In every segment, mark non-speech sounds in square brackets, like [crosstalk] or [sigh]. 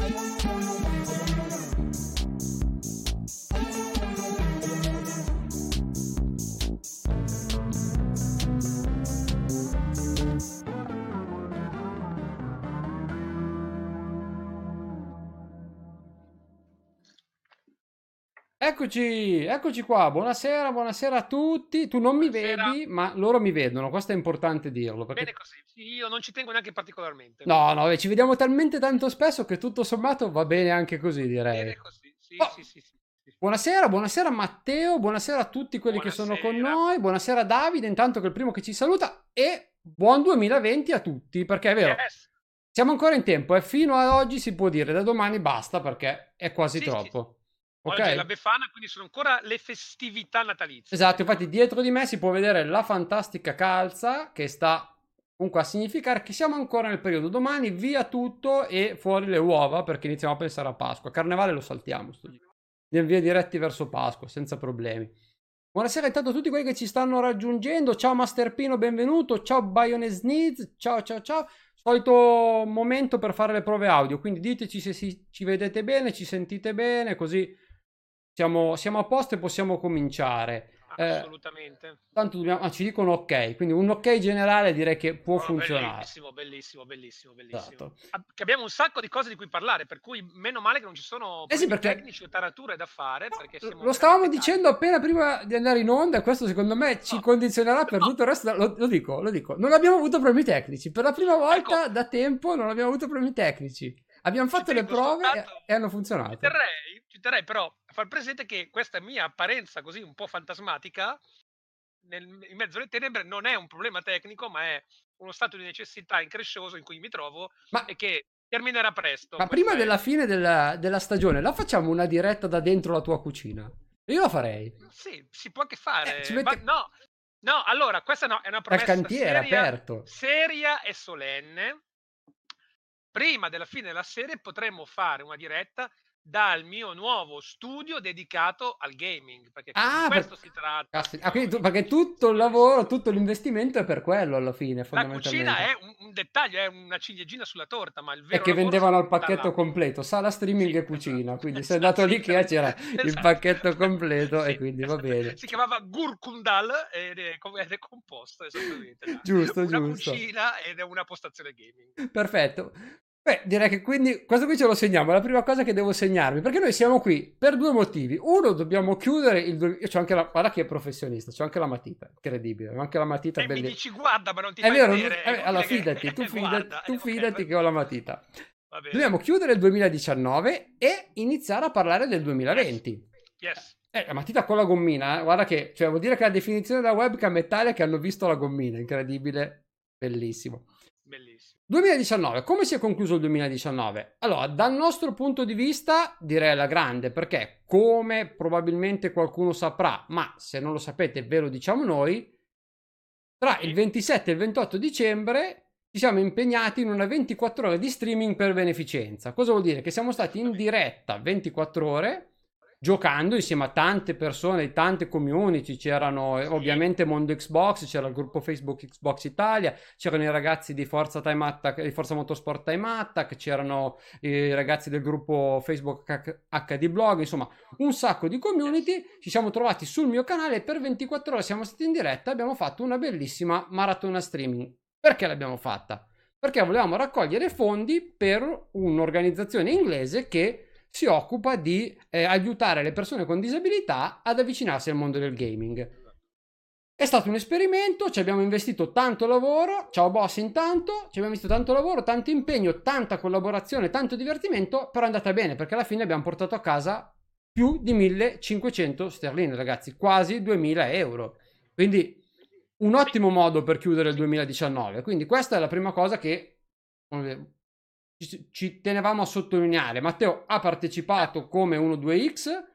Thank you. Eccoci, eccoci qua. Buonasera, buonasera a tutti. Tu non mi Buonasera. vedi, ma loro mi vedono. Questo è importante dirlo Bene perché così. Sì, io non ci tengo neanche particolarmente. no, no, beh, ci vediamo talmente tanto spesso che tutto sommato va bene anche così, direi. Bene così. Sì, Oh, sì, sì, sì, sì. buonasera, buonasera Matteo, buonasera a tutti quelli che sono con Buonasera. noi. Buonasera Davide, intanto che è il primo che ci saluta e buon 2020 a tutti, perché è vero, Yes. siamo ancora in tempo e fino ad oggi si può dire, da domani basta perché è quasi Sì, sì, sì. Oggi è la? Befana, quindi sono ancora le festività natalizie. Esatto, infatti dietro di me si può vedere la fantastica calza che sta comunque a significare che siamo ancora nel periodo. Domani via tutto e fuori le uova perché iniziamo a pensare a Pasqua. Carnevale lo saltiamo, sto giro. Andiamo via diretti verso Pasqua senza problemi. Buonasera intanto a tutti quelli che ci stanno raggiungendo. Ciao Master Pino, benvenuto. Ciao Bioness Needs. Ciao ciao ciao. Solito momento per fare le prove audio, quindi diteci se si- ci vedete bene, ci sentite bene, così siamo, siamo a posto e possiamo cominciare. Eh, Assolutamente. tanto dobbiamo, ah, ci dicono ok, quindi un ok generale direi che può Oh, funzionare. bellissimo, bellissimo, bellissimo, bellissimo. Esatto. Che abbiamo un sacco di cose di cui parlare, per cui meno male che non ci sono Eh sì, perché- tecnici o tarature da fare, No, lo stavamo dicendo appena prima di andare in onda e questo secondo me ci No. condizionerà per No. tutto il resto. Lo, lo dico, lo dico. Non abbiamo avuto problemi tecnici. Per la prima volta Ecco. da tempo non abbiamo avuto problemi tecnici. Abbiamo Ci fatto le prove e, e hanno Ci funzionato. terrei, ci terrei però far presente che questa mia apparenza così un po' fantasmatica nel- in mezzo alle tenebre non è un problema tecnico, ma è uno stato di necessità increscioso in cui mi trovo Ma, e che terminerà presto. ma prima è- della fine della, della stagione, la facciamo una diretta da dentro la tua cucina? Io la farei. Sì, si può anche fare. Eh, mette- no, no, allora, questa no, è una promessa cantiere seria, aperto. seria e solenne. Prima della fine della serie potremmo fare una diretta dal mio nuovo studio dedicato al gaming, perché Ah, per- questo si tratta. Caspita, ah, quindi tu- perché tutto il lavoro, tutto l'investimento è per quello alla fine, La cucina è un, un dettaglio, è una ciliegina sulla torta, ma il E vero che lavoro vendevano sta pacchetto là. completo, sala streaming Sì, e cucina. esatto. [laughs] Quindi sei Esatto, andato lì che c'era esatto. il pacchetto completo e Sì, quindi va esatto. [laughs] bene. Si chiamava Gurkundal ed è, ed è composto esattamente Giusto, una giusto. cucina ed è una postazione gaming. Perfetto. Beh, direi che quindi questo qui ce lo segniamo, è la prima cosa che devo segnarmi, perché noi siamo qui per due motivi. Uno, dobbiamo chiudere il... due- Io c'ho anche la... Guarda chi è professionista, c'ho anche la matita, incredibile, ho anche la matita E mi bellissima. dici guarda, ma non ti È vero, vedere. eh, allora che- fidati, tu, [laughs] fidati, Guarda, tu eh, ok, fidati che ho la matita. Dobbiamo chiudere il 2019 e iniziare a parlare del 2020. Yes. Eh, la matita con la gommina, eh, guarda che, cioè, vuol dire che la definizione della webcam è tale che hanno visto la gommina, incredibile, bellissimo. Bellissimo. 2019, come si è concluso il 2019? Allora, dal nostro punto di vista, direi alla grande, perché come probabilmente qualcuno saprà, ma se non lo sapete ve lo diciamo noi, tra il 27 e il 28 dicembre ci siamo impegnati in una 24 ore di streaming per beneficenza. Cosa vuol dire? Che siamo stati in diretta 24 ore giocando insieme a tante persone di tante community, c'erano eh, Sì. ovviamente Mondo Xbox, c'era il gruppo Facebook Xbox Italia, c'erano i ragazzi di Forza Time Attack, di Forza Motorsport Time Attack, c'erano i ragazzi del gruppo Facebook HD Blog, insomma, un sacco di community. Ci siamo trovati sul mio canale e per 24 ore siamo stati in diretta e abbiamo fatto una bellissima maratona streaming. Perché l'abbiamo fatta? Perché volevamo raccogliere fondi per un'organizzazione inglese che si occupa di eh, aiutare le persone con disabilità ad avvicinarsi al mondo del gaming. È stato un esperimento, ci abbiamo investito tanto lavoro, ciao boss intanto, ci abbiamo investito tanto lavoro, tanto impegno, tanta collaborazione, tanto divertimento, però è andata bene perché alla fine abbiamo portato a casa più di 1500 sterline, ragazzi, quasi 2000 euro. Quindi un ottimo modo per chiudere il 2019. Quindi questa è la prima cosa che ci, ci tenevamo a sottolineare. Matteo ha partecipato come 1-2X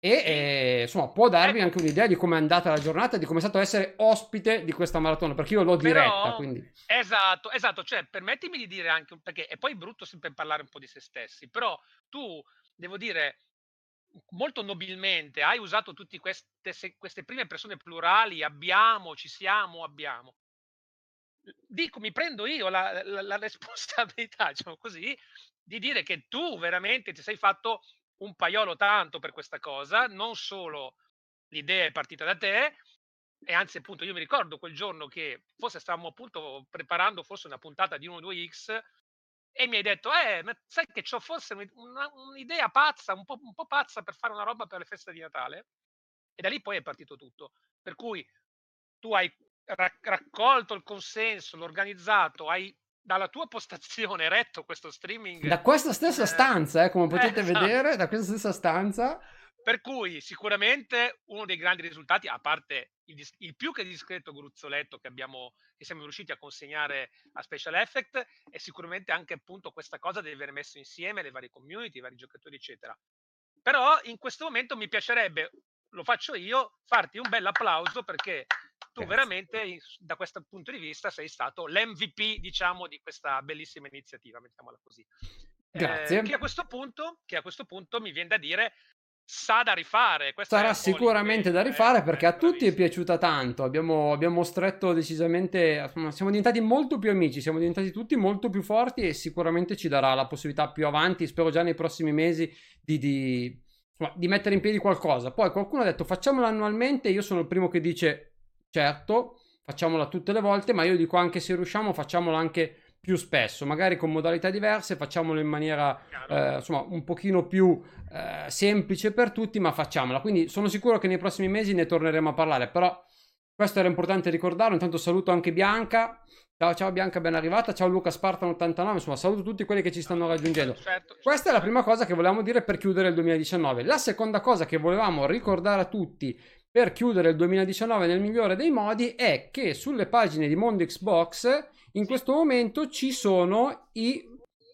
e eh, insomma può darvi Ecco. anche un'idea di come è andata la giornata, di come è stato essere ospite di questa maratona, perché io l'ho Però- diretta, quindi Esatto, esatto, cioè permettimi di dire anche, perché è poi brutto sempre parlare un po' di se stessi, però tu, devo dire, molto nobilmente hai usato tutte queste, queste prime persone plurali, abbiamo, ci siamo, abbiamo. Dico, mi prendo io la, la, la [laughs] responsabilità, diciamo così, di dire che tu veramente ti sei fatto un paiolo tanto per questa cosa, non solo l'idea è partita da te, e anzi appunto io mi ricordo quel giorno che forse stavamo appunto preparando forse una puntata di 1-2X e mi hai detto, eh, ma sai che ho forse una, un'idea pazza, un po', un po' pazza per fare una roba per le feste di Natale? E da lì poi è partito tutto. Per cui tu hai raccolto il consenso, l'organizzato, hai dalla tua postazione [laughs] retto questo streaming. Da questa stessa eh, stanza, eh, come [laughs] potete eh, vedere, da questa stessa stanza. Per cui sicuramente uno dei grandi risultati, a parte il, il più che discreto gruzzoletto che, abbiamo, che siamo riusciti a consegnare a Special Effect, è sicuramente anche appunto questa cosa di aver messo insieme le varie community, i vari giocatori, eccetera. Però in questo momento mi piacerebbe, lo faccio io, farti un bel applauso perché tu Grazie. veramente da questo punto di vista sei stato l'MVP, diciamo, di questa bellissima iniziativa, mettiamola così. Grazie. Eh, che, a questo punto, che a questo punto mi viene da dire sa da rifare. Questa Sarà sicuramente da rifare perché a tutti è piaciuta tanto. Abbiamo, abbiamo stretto decisamente, siamo diventati molto più amici, siamo diventati tutti molto più forti e sicuramente ci darà la possibilità più avanti, spero già nei prossimi mesi, di, di, di mettere in piedi qualcosa. Poi qualcuno ha detto facciamolo annualmente, io sono il primo che dice certo, facciamola tutte le volte, ma io dico anche se riusciamo, facciamolo anche più spesso, magari con modalità diverse, facciamolo in maniera eh, insomma un pochino più eh, semplice per tutti, ma facciamola. Quindi sono sicuro che nei prossimi mesi ne torneremo a parlare, però questo era importante ricordarlo. Intanto saluto anche Bianca. Ciao, ciao Bianca, ben arrivata. Ciao Luca Spartano 89. Insomma, saluto tutti quelli che ci stanno raggiungendo. Certo, Questa è la prima cosa che volevamo dire per chiudere il 2019. La seconda cosa che volevamo ricordare a tutti per chiudere il 2019 nel migliore dei modi è che sulle pagine di Mondo Xbox in questo momento ci sono i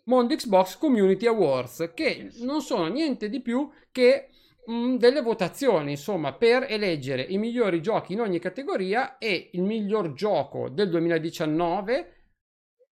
Mondo Xbox Community Awards che non sono niente di più che mm, delle votazioni insomma per eleggere i migliori giochi in ogni categoria e il miglior gioco del 2019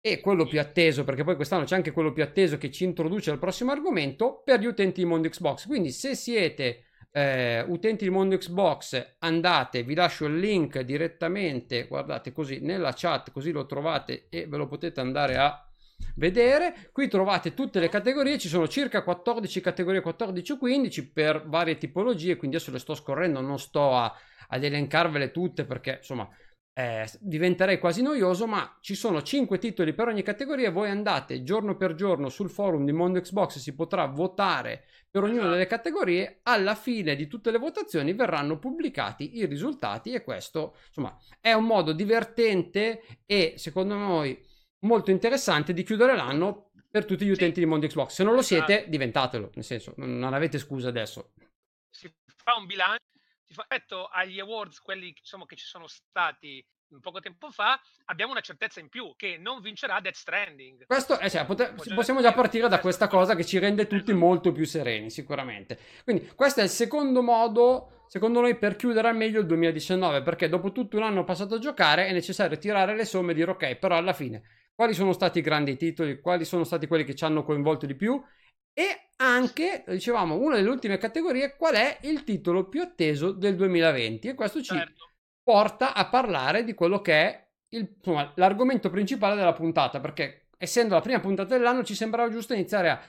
e quello più atteso, perché poi quest'anno c'è anche quello più atteso che ci introduce al prossimo argomento per gli utenti di Mondo Xbox. Quindi se siete eh, utenti di mondo Xbox andate vi lascio il link direttamente guardate così nella chat così lo trovate e ve lo potete andare a vedere qui trovate tutte le categorie ci sono circa 14 categorie 14 o 15 per varie tipologie quindi adesso le sto scorrendo non sto a, ad elencarvele tutte perché insomma eh, diventerei quasi noioso, ma ci sono 5 titoli per ogni categoria. Voi andate giorno per giorno sul forum di Mondo Xbox, si potrà votare per ognuna esatto. delle categorie. Alla fine di tutte le votazioni verranno pubblicati i risultati, e questo insomma è un modo divertente e secondo noi molto interessante di chiudere l'anno per tutti gli utenti sì. di Mondo Xbox. Se non lo siete, esatto. diventatelo, nel senso, non avete scusa adesso. Si fa un bilancio rispetto agli awards, quelli diciamo, che ci sono stati poco tempo fa, abbiamo una certezza in più che non vincerà Death Stranding. Questo, eh, cioè, pote- possiamo già partire da questa cosa che ci rende tutti molto più sereni, sicuramente. Quindi, questo è il secondo modo, secondo noi, per chiudere al meglio il 2019, perché dopo tutto un anno passato a giocare è necessario tirare le somme e dire ok, però alla fine quali sono stati i grandi titoli, quali sono stati quelli che ci hanno coinvolto di più e anche, dicevamo, una delle ultime categorie, qual è il titolo più atteso del 2020 e questo ci certo. porta a parlare di quello che è il, insomma, l'argomento principale della puntata, perché essendo la prima puntata dell'anno ci sembrava giusto iniziare a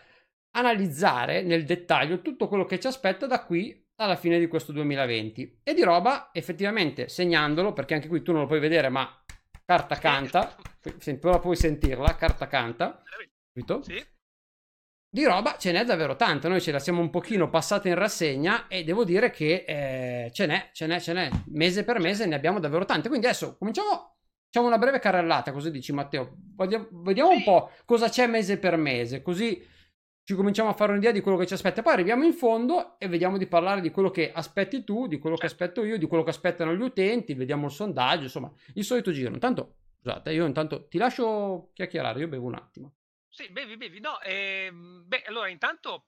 analizzare nel dettaglio tutto quello che ci aspetta da qui alla fine di questo 2020 e di roba effettivamente segnandolo perché anche qui tu non lo puoi vedere ma carta canta però puoi sentirla carta canta capito? Sì di roba ce n'è davvero tanta. Noi ce la siamo un pochino passata in rassegna e devo dire che eh, ce n'è, ce n'è, ce n'è. Mese per mese ne abbiamo davvero tante. Quindi adesso cominciamo. Facciamo una breve carrellata, così dici Matteo. Vediamo un po' cosa c'è mese per mese, così ci cominciamo a fare un'idea di quello che ci aspetta. Poi arriviamo in fondo e vediamo di parlare di quello che aspetti tu, di quello che aspetto io, di quello che aspettano gli utenti, vediamo il sondaggio, insomma, il solito giro. Intanto, scusate, io intanto ti lascio chiacchierare, io bevo un attimo. Sì, bevi, bevi. No, ehm, beh, allora intanto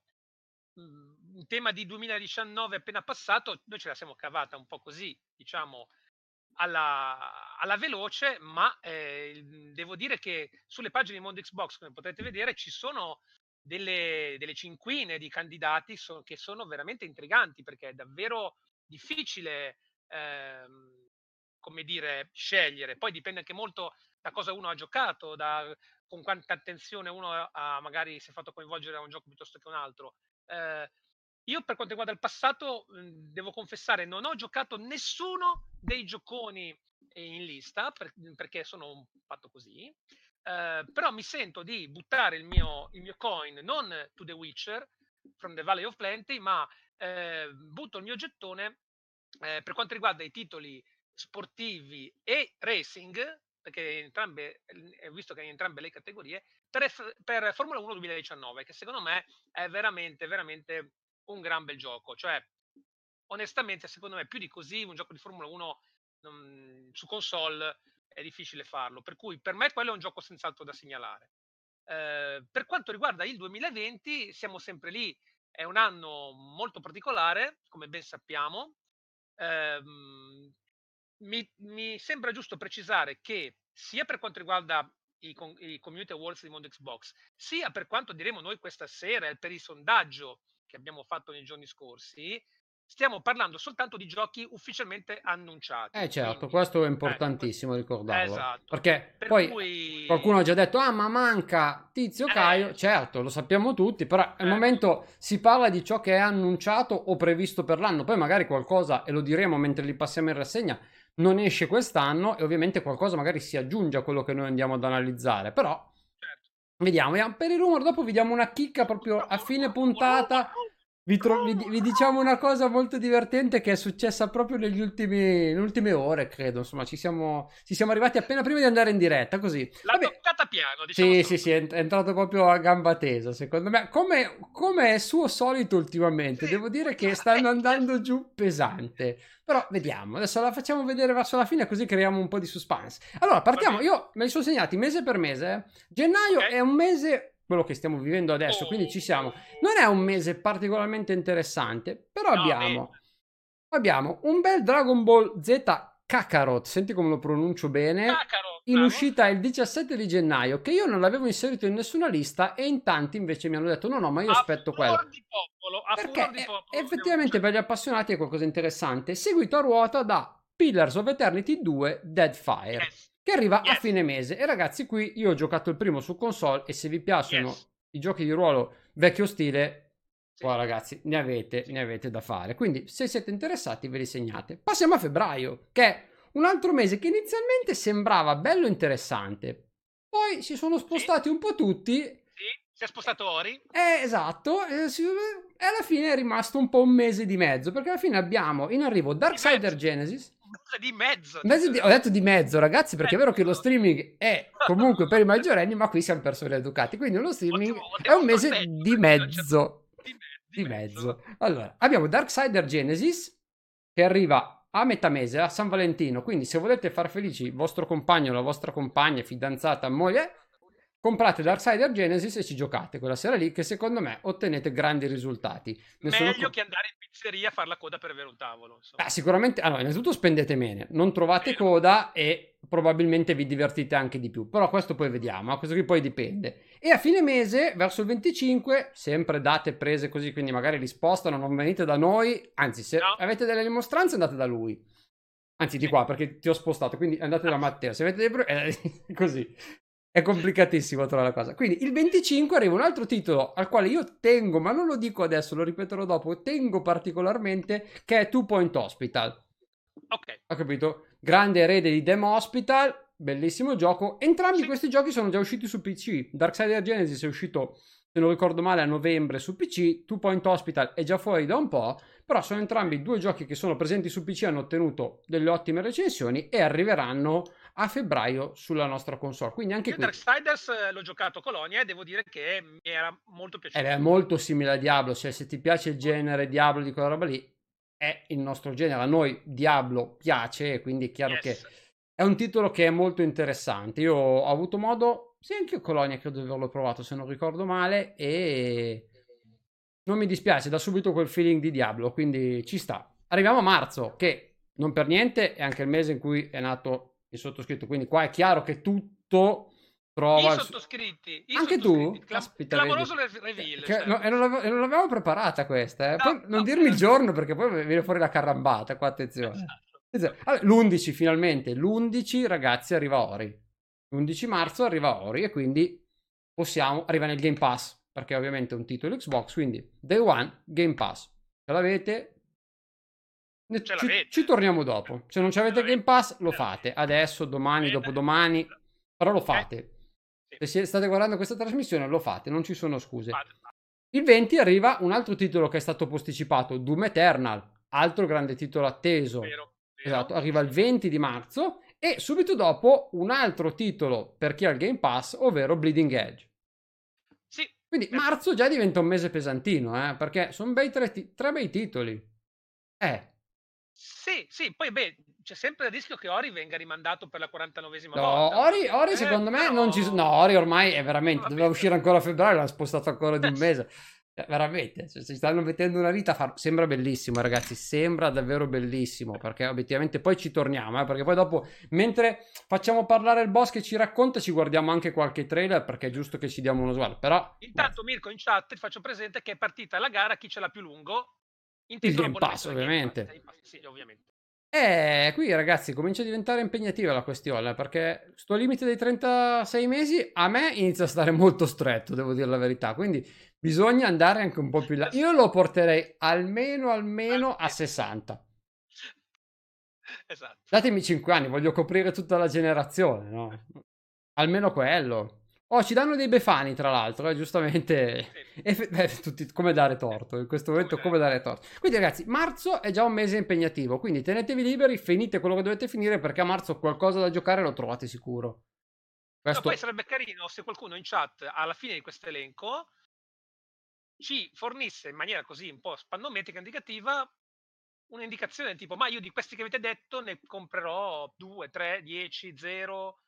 mhmm, in tema di 2019 appena passato, noi ce la siamo cavata un po' così, diciamo, alla, alla veloce, ma eh, devo dire che sulle pagine di Mondo Xbox, come potete vedere, ci sono delle, delle cinquine di candidati so- che sono veramente intriganti perché è davvero difficile, ehm, come dire, scegliere. Poi dipende anche molto da cosa uno ha giocato, da con quanta attenzione uno ha, magari si è fatto coinvolgere da un gioco piuttosto che un altro. Eh, io per quanto riguarda il passato, mhmm, devo confessare, non ho giocato nessuno dei gioconi in lista per, perché sono fatto così. Eh, però mi sento di buttare il mio, il mio coin non to The Witcher from the Valley of Plenty, ma eh, butto il mio gettone eh, per quanto riguarda i titoli sportivi e racing, perché entrambe, visto che in entrambe le categorie, per, per Formula 1 2019, che secondo me è veramente, veramente un gran bel gioco. Cioè, onestamente, secondo me, più di così, un gioco di Formula 1 non, su console è difficile farlo. Per cui per me quello è un gioco senz'altro da segnalare. Eh, per quanto riguarda il 2020, siamo sempre lì. È un anno molto particolare, come ben sappiamo. Eh, mi, mi, sembra giusto precisare che sia per quanto riguarda i, i Community Awards di Mondo Xbox, sia per quanto diremo noi questa sera per il sondaggio che abbiamo fatto nei giorni scorsi, stiamo parlando soltanto di giochi ufficialmente annunciati. Eh certo, quindi, questo è ecco, importantissimo eh, ricordarlo. Esatto. Perché per poi cui... qualcuno ha già detto, ah ma manca Tizio eh. Caio, certo, lo sappiamo tutti, però al eh. momento si parla di ciò che è annunciato o previsto per l'anno, poi magari qualcosa, e lo diremo mentre li passiamo in rassegna, non esce quest'anno e ovviamente qualcosa magari si aggiunge a quello che noi andiamo ad analizzare, però Vediamo, per il rumore dopo vi diamo una chicca proprio a fine puntata. Vi, tro- vi, vi, diciamo una cosa molto divertente che è successa proprio negli ultimi, nelle ultime ore, credo. Insomma, ci siamo, ci siamo arrivati appena prima di andare in diretta, così. L'ha Vabbè, toccata piano, diciamo. Sì, sì, sì, è, entrato proprio a gamba tesa, secondo me. Come, come è suo solito ultimamente, sì, devo dire che stanno andando giù pesante. Però vediamo, adesso la facciamo vedere verso la fine così creiamo un po' di suspense. Allora, partiamo, io me li sono segnati mese per mese. Gennaio okay. è un mese quello che stiamo vivendo adesso, quindi ci siamo. Non è un mese particolarmente interessante, però abbiamo, abbiamo un bel Dragon Ball Z Kakarot, senti come lo pronuncio bene, in uscita il 17 di gennaio, che io non l'avevo inserito in nessuna lista e in tanti invece mi hanno detto no no ma io aspetto quello. Popolo, Perché popolo, effettivamente per gli appassionati è qualcosa di interessante, seguito a ruota da Pillars of Eternity 2 Deadfire. Yes che arriva yes. a fine mese. E ragazzi, qui io ho giocato il primo su console e se vi piacciono yes. i giochi di ruolo vecchio stile, sì. qua ragazzi, ne avete, ne avete da fare. Quindi se siete interessati ve li segnate. Passiamo a febbraio, che è un altro mese che inizialmente sembrava bello interessante. Poi si sono spostati sì. un po' tutti. Si è spostato Ori. Eh, esatto, e alla fine è rimasto un po' un mese di mezzo, perché alla fine abbiamo in arrivo Darksider Genesis di mezzo. di, ho detto di mezzo, ragazzi, perché è vero che lo streaming è [laughs] comunque per i maggiorenni, ma qui siamo persone educate. Quindi lo streaming è un mese perfetto, di mezzo. Di, mezzo. Allora, abbiamo Darksider Genesis che arriva a metà mese, a San Valentino. Quindi, se volete far felici il vostro compagno, la vostra compagna, fidanzata, moglie, comprate Darksider Genesis e ci giocate quella sera lì che secondo me ottenete grandi risultati. Ne Meglio sono... che andare in pizzeria a fare la coda per avere un tavolo. Ah, sicuramente, allora, innanzitutto spendete meno, non trovate meno. coda e probabilmente vi divertite anche di più, però questo poi vediamo, questo qui poi dipende. E a fine mese, verso il 25, sempre date prese così, quindi magari li spostano, non venite da noi, anzi se no. avete delle dimostranze andate da lui. Anzi, di qua perché ti ho spostato, quindi andate da Matteo. Se avete dei problemi, eh, [laughs] così. È complicatissimo trovare la cosa. Quindi il 25 arriva un altro titolo al quale io tengo, ma non lo dico adesso, lo ripeterò dopo, tengo particolarmente, che è Two Point Hospital. Ok. Ho capito? Grande erede di Demo Hospital, bellissimo gioco. Entrambi sì. questi giochi sono già usciti su PC. Darksider Genesis è uscito, se non ricordo male, a novembre su PC. Two Point Hospital è già fuori da un po', però sono entrambi due giochi che sono presenti su PC, hanno ottenuto delle ottime recensioni e arriveranno a febbraio sulla nostra console. Quindi anche Io qui... Darksiders eh, l'ho giocato a Colonia e devo dire che mi era molto piaciuto. È molto simile a Diablo, cioè se ti piace il genere Diablo di quella roba lì, è il nostro genere. A noi Diablo piace, quindi è chiaro yes. che è un titolo che è molto interessante. Io ho avuto modo, sì, anche io Colonia credo di averlo provato se non ricordo male e non mi dispiace, da subito quel feeling di Diablo, quindi ci sta. Arriviamo a marzo, che non per niente è anche il mese in cui è nato il sottoscritto. Quindi qua è chiaro che tutto trova... I sottoscritti. I Anche sottoscritti. tu? Caspita, Clamoroso reveal. Che, cioè. no, e, non l'avevamo preparata questa. Eh. No, poi no, non dirmi il giorno perché poi viene fuori la carambata. Qua attenzione. Esatto. Allora, l'11 finalmente. L'11 ragazzi arriva Ori. 11 marzo arriva Ori e quindi possiamo, arriva nel Game Pass, perché ovviamente è un titolo Xbox, quindi Day One Game Pass. Ce l'avete? Ci, ci torniamo dopo. Se non ci avete. Game Pass, lo Ce fate. Adesso, domani, dopodomani. Però lo fate. Se siete- state guardando questa trasmissione, lo fate, non ci sono scuse. Il 20 arriva un altro titolo che è stato posticipato, Doom Eternal, altro grande titolo atteso. Esatto, arriva il 20 di marzo e subito dopo un altro titolo per chi ha il Game Pass, ovvero Bleeding Edge. Sì, Quindi Perfetto. marzo già diventa un mese pesantino, eh, perché sono bei tre, ti- tre bei titoli. Eh, sì, sì, poi beh, c'è sempre il rischio che Ori venga rimandato per la 49esima no, volta. Ori, Ori Eh, secondo me però- non ci sono... No, Ori ormai è veramente, doveva uscire ancora a febbraio, l'ha spostato ancora di un [laughs] mese. Eh, Veramente, cioè, si stanno mettendo una vita a. Sembra bellissimo, ragazzi, sembra davvero bellissimo, perché obiettivamente poi ci torniamo, eh, perché poi dopo, mentre facciamo parlare il boss che ci racconta, ci guardiamo anche qualche trailer, perché è giusto che ci diamo uno sguardo, però... Intanto Mirko in chat ti faccio presente che è partita la gara chi ce l'ha più lungo. Il Game Pass, ovviamente. Game Pass, Sì, ovviamente. Eh, qui ragazzi comincia a diventare impegnativa la questione perché sto limite dei 36 mesi a me inizia a stare molto stretto, devo dire la verità, quindi bisogna andare anche un po' più là. Io lo porterei almeno almeno a 60. Esatto. Datemi 5 anni, voglio coprire tutta la generazione, no? Almeno quello. Oh, ci danno dei befani, tra l'altro, eh, giustamente. Sì. E beh, tutti, come dare torto, in questo momento come dare torto. Quindi ragazzi, marzo è già un mese impegnativo, quindi tenetevi liberi, finite quello che dovete finire perché a marzo qualcosa da giocare lo trovate sicuro. No, Questo... poi sarebbe carino se qualcuno in chat alla fine di questo elenco ci fornisse in maniera così un po' spannometrica indicativa un'indicazione tipo ma io di questi che avete detto ne comprerò 2, 3, 10, 0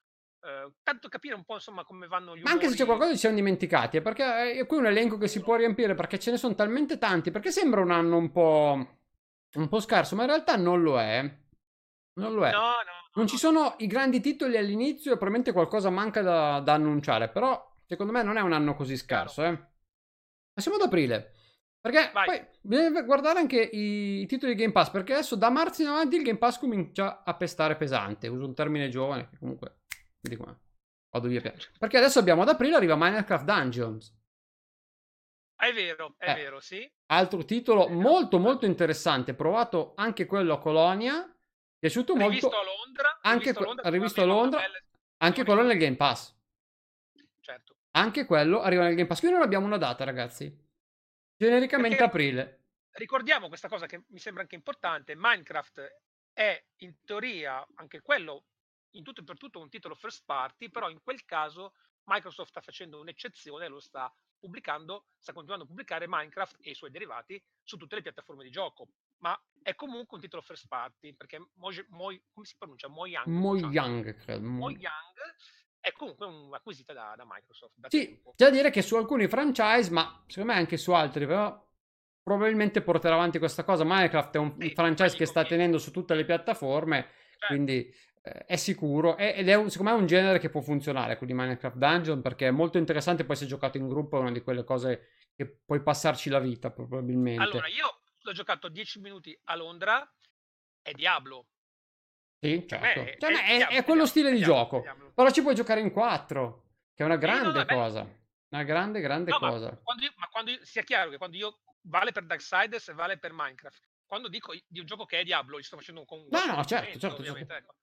eh, tanto capire un po' insomma come vanno gli Ma anche se c'è umori. qualcosa che ci siamo dimenticati, eh, perché è qui un elenco che si può riempire perché ce ne sono talmente tanti, perché sembra un anno un po', un po' scarso, ma in realtà non lo è. Non lo è. no no Non no, ci no. sono i grandi titoli all'inizio e probabilmente qualcosa manca da, da annunciare, però secondo me non è un anno così scarso. Eh. Passiamo ad aprile. Perché Vai. poi bisogna guardare anche i, i titoli di Game Pass, perché adesso da marzo in avanti il Game Pass comincia a pestare pesante. Uso un termine giovane che comunque vedi come vado via piano. Perché adesso abbiamo ad aprile arriva Minecraft Dungeons, è vero è Eh. vero sì altro titolo molto molto interessante. Provato anche quello a Colonia, piaciuto molto. rivisto a Londra anche rivisto a Londra, rivisto a Londra, Anche quello nel Game Pass. certo Anche quello arriva nel Game Pass. Qui non abbiamo una data, ragazzi. Genericamente Perché- aprile. ricordiamo questa cosa che mi sembra anche importante, Minecraft è in teoria anche quello in tutto e per tutto un titolo first party, però in quel caso Microsoft sta facendo un'eccezione, lo sta pubblicando, sta continuando a pubblicare Minecraft e i suoi derivati su tutte le piattaforme di gioco, ma è comunque un titolo first party perché Moje- Moi- come si pronuncia? Mojang. Mojang, credo. Mo- Mojang è comunque un'acquisita da, da Microsoft. Da Sì, tempo. c'è da dire che su alcuni franchise, ma secondo me anche su altri, però probabilmente porterà avanti questa cosa. Minecraft è un, Sì, franchise che sta che- tenendo su tutte le piattaforme, Cioè, quindi è sicuro. È- ed è un- secondo me un genere che può funzionare, quello di Minecraft Dungeon, perché è molto interessante. Poi se giocato in gruppo è una di quelle cose che puoi passarci la vita, probabilmente. Allora, io l'ho giocato 10 minuti a Londra, è Diablo. Sì, certo. me Cioè, è- ma è è, Diablo, è quello è stile di Diablo, è gioco. Diablo. Però ci puoi giocare in quattro, che è una no, grande vabbè. cosa. Una grande, grande No, ma cosa. quando io- ma quando io- sia chiaro che quando io vale per Darksiders e vale per Minecraft, quando dico di un gioco che è Diablo, gli sto facendo con un No, no, certo, certo, ovviamente, certo. ecco.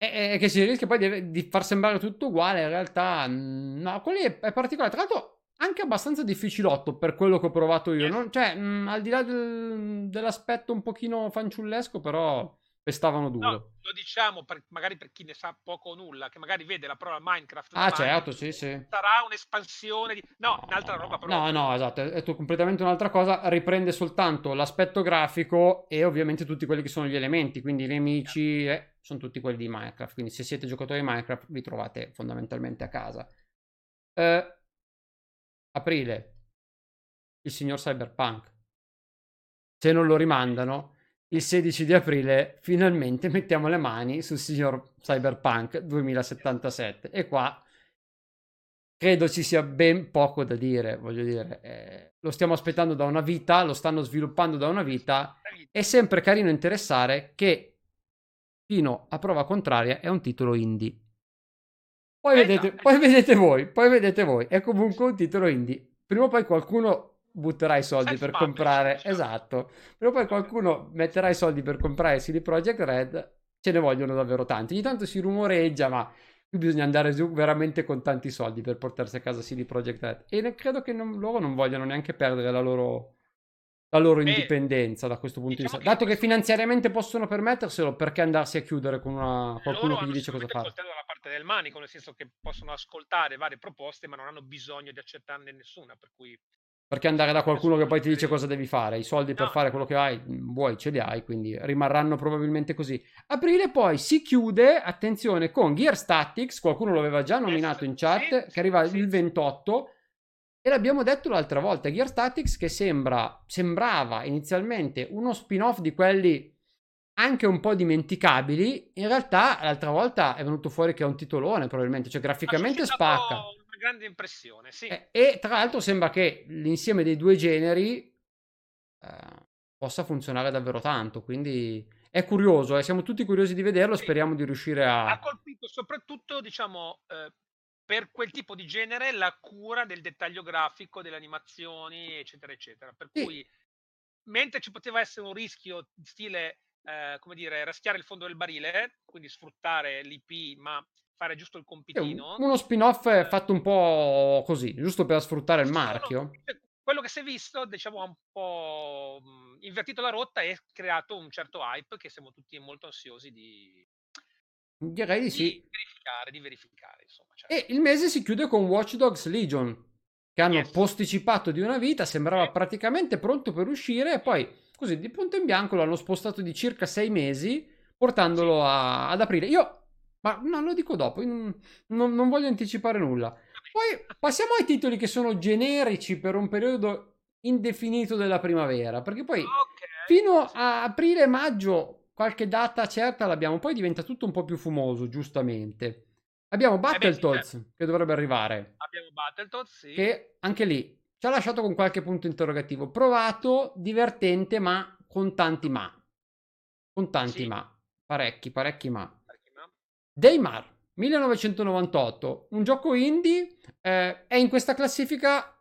E, e che si rischia poi di, di far sembrare tutto uguale, in realtà mm, no, quelli è, è particolare. Tra l'altro anche abbastanza difficilotto per quello che ho provato io. Yes. non- cioè, mm, al di là del- dell'aspetto un pochino fanciullesco, però pestavano duro. No, lo diciamo per- magari per chi ne sa poco o nulla, che magari vede la parola Minecraft. Ah, certo, sì, sì. Sarà un'espansione di... No, un'altra roba però. No, no, esatto, è, completamente un'altra cosa. Riprende soltanto l'aspetto grafico e ovviamente tutti quelli che sono gli elementi, quindi i nemici eh, sono tutti quelli di Minecraft. Quindi se siete giocatori di Minecraft vi trovate fondamentalmente a casa. Eh, aprile, il signor Cyberpunk. Se non lo rimandano, il 16 di aprile finalmente [laughs] mettiamo le mani sul signor Cyberpunk 2077. E qua credo ci sia ben poco da dire, voglio dire, eh, lo stiamo aspettando da una vita, lo stanno sviluppando da una vita, è sempre carino interessare che fino a prova contraria è un titolo indie. Poi, Eh, vedete, poi eh. vedete voi, poi vedete voi. È comunque un titolo indie. Prima o poi qualcuno butterà i soldi per Self-publishing, comprare. diciamo. Esatto. O poi qualcuno metterà i soldi per comprare CD Projekt Red. Ce ne vogliono davvero tanti. Ogni tanto si rumoreggia, ma qui bisogna andare su veramente con tanti soldi per portarsi a casa CD Projekt Red. E ne- credo che non- loro non vogliono neanche perdere la loro, la loro Beh, indipendenza da questo punto diciamo di vista. Dato che finanziariamente possono permetterselo, perché andarsi a chiudere con una, qualcuno loro che gli dice cosa fare? dalla parte del manico, nel senso che possono ascoltare varie proposte, ma non hanno bisogno di accettarne nessuna, per cui Perché andare da qualcuno che poi ti dice cosa devi fare, i soldi per No. fare quello che hai, mh, vuoi, ce li hai, quindi rimarranno probabilmente così. Aprile poi si chiude, attenzione, con Gear Statics, qualcuno lo aveva già nominato in chat, che arriva il sì. 28, e l'abbiamo detto l'altra volta, Gear Statics che sembra, sembrava inizialmente uno spin-off di quelli anche un po' dimenticabili, in realtà l'altra volta è venuto fuori che è un titolone probabilmente, cioè graficamente spacca. Una grande impressione, sì. Eh, E tra l'altro sembra che l'insieme dei due generi eh, possa funzionare davvero tanto. Quindi è curioso, eh, siamo tutti curiosi di vederlo. Sì. Speriamo di riuscire Ha a. colpito soprattutto, diciamo, eh, per quel tipo di genere la cura del dettaglio grafico, delle animazioni, eccetera, eccetera. Per Sì. cui, mentre ci poteva essere un rischio di stile, eh, come dire, raschiare il fondo del barile, quindi sfruttare l'IP, ma fare giusto il compitino. uno spin-off fatto un po' così, giusto per sfruttare il marchio. quello che si è visto, diciamo, ha un po' mh, invertito la rotta e creato un certo hype che siamo tutti molto ansiosi di, Direi di di sì. verificare, di verificare, insomma. certo. E il mese si chiude con Watch Dogs Legion, che hanno Yes. posticipato di una vita, sembrava Sì. praticamente pronto per uscire, e poi così di punto in bianco l'hanno spostato di circa sei mesi, portandolo a- ad aprile. Io, ma no, lo dico dopo, non, non- non voglio anticipare nulla. Poi passiamo ai titoli che sono generici per un periodo indefinito della primavera, perché poi Ok, fino a aprile-maggio qualche data certa l'abbiamo, poi diventa tutto un po' più fumoso, giustamente. Abbiamo Eh beh, sì, Battletoads che dovrebbe arrivare, Abbiamo Battletoads, sì. che anche lì ci ha lasciato con qualche punto interrogativo. Provato, divertente, ma con tanti ma. Con tanti Sì. ma. Parecchi, parecchi ma. Daymar 1998, un gioco indie, eh, è in questa classifica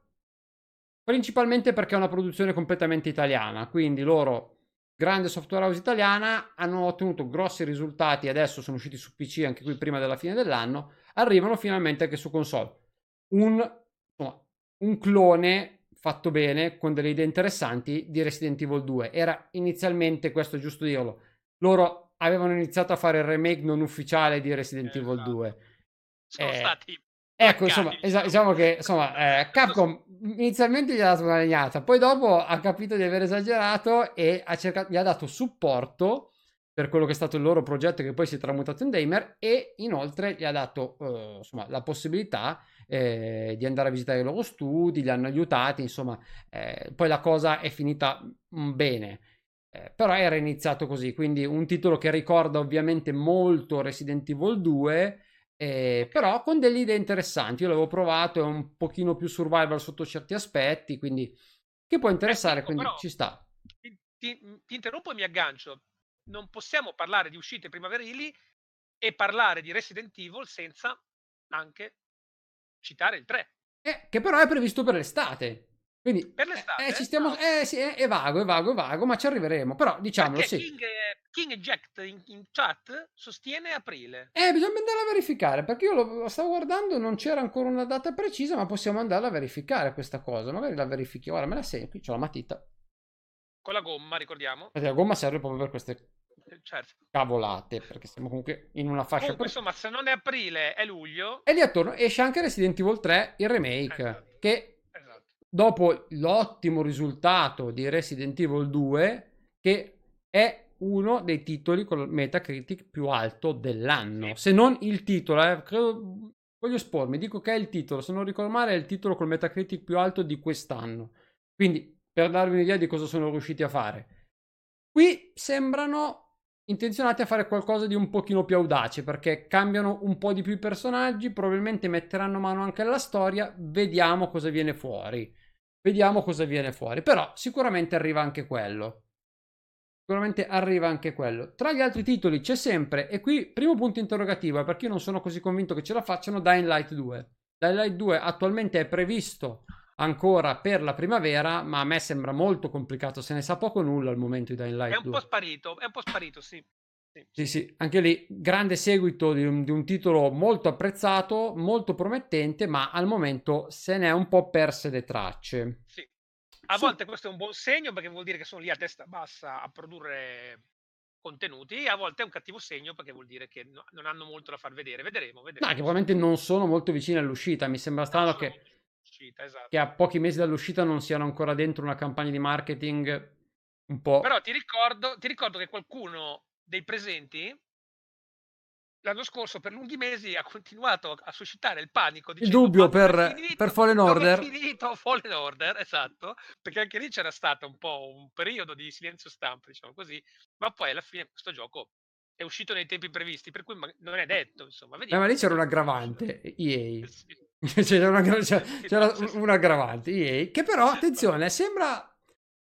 principalmente perché è una produzione completamente italiana, quindi loro, grande software house italiana, hanno ottenuto grossi risultati, adesso sono usciti su PC anche qui prima della fine dell'anno, arrivano finalmente anche su console. Un, insomma, un clone fatto bene, con delle idee interessanti di Resident Evil 2. Era inizialmente, questo è giusto dirlo, loro avevano iniziato a fare il remake non ufficiale di Resident Evil Esatto. 2. Sono Eh, stati Ecco, insomma, esa- diciamo che [laughs] insomma, eh, Capcom inizialmente gli ha dato una legnata, poi dopo ha capito di aver esagerato e ha cercato, gli ha dato supporto per quello che è stato il loro progetto che poi si è tramutato in Damer e inoltre gli ha dato eh, insomma, la possibilità eh, di andare a visitare i loro studi, li hanno aiutati, insomma, eh, poi la cosa è finita mm, bene. Eh, però era iniziato così, quindi un titolo che ricorda ovviamente molto Resident Evil 2, eh, però con delle idee interessanti. Io l'avevo provato, è un pochino più survival sotto certi aspetti, quindi che può interessare, ecco, quindi però- ci sta. ti, ti- ti interrompo e mi aggancio. Non possiamo parlare di uscite primaverili e parlare di Resident Evil senza anche citare il 3. Eh, che però è previsto per l'estate. Quindi Per l'estate? eh, ci stiamo, No. eh, sì, è, vago, è vago, è vago, ma ci arriveremo. Però diciamolo, Perché sì. King, eh, King Eject in, in chat sostiene aprile. Eh, bisogna andare a verificare perché io lo, lo stavo guardando, non c'era ancora una data precisa, ma possiamo andare a verificare questa cosa. Magari la verifichi. Ora me la segno, qui c'ho la matita. Con la gomma, ricordiamo. Perché la gomma serve proprio per queste Eh, Certo. cavolate, perché siamo comunque in una fascia. Comunque, per- insomma, se non è aprile, è luglio. E lì attorno esce anche Resident Evil 3, il remake, Esatto. che. Dopo l'ottimo risultato di Resident Evil 2, che è uno dei titoli con il Metacritic più alto dell'anno. Se non il titolo, eh, credo, voglio espormi, dico che è il titolo, se non ricordo male è il titolo col Metacritic più alto di quest'anno. Quindi, per darvi un'idea di cosa sono riusciti a fare. Qui sembrano intenzionati a fare qualcosa di un pochino più audace perché cambiano un po' di più i personaggi, probabilmente metteranno mano anche alla storia, vediamo cosa viene fuori. Vediamo cosa viene fuori, però sicuramente arriva anche quello. sicuramente arriva anche quello. Tra gli altri titoli c'è sempre, e qui primo punto interrogativo, perché io non sono così convinto che ce la facciano, Dying Light 2. Dying Light 2 attualmente è previsto ancora per la primavera, ma a me sembra molto complicato, se ne sa poco nulla al momento di Dying Light 2. È un 2. po' sparito, è un po' sparito, sì. Sì. sì, sì, anche lì grande seguito di un, di un, titolo molto apprezzato, molto promettente, ma al momento se ne è un po' perse le tracce. Sì. A volte questo è un buon segno perché vuol dire che sono lì a testa bassa a produrre contenuti, a volte è un cattivo segno perché vuol dire che no, non hanno molto da far vedere. Vedremo, vedremo. No, che probabilmente non sono molto vicini all'uscita. Mi sembra strano che, esatto. che a pochi mesi dall'uscita non siano ancora dentro una campagna di marketing un po'. Però ti ricordo, ti ricordo che qualcuno dei presenti l'anno scorso per lunghi mesi ha continuato a suscitare il panico. il dubbio per, finito, per Fallen Order. Finito Fallen Order, esatto, perché anche lì c'era stato un po' un periodo di silenzio stampa, diciamo così, ma poi alla fine questo gioco è uscito nei tempi previsti, per cui non è detto, insomma. Eh, ma lì c'era un aggravante, EA. [laughs] [laughs] c'era, una, c'era, c'era un aggravante, EA, che però, attenzione, sembra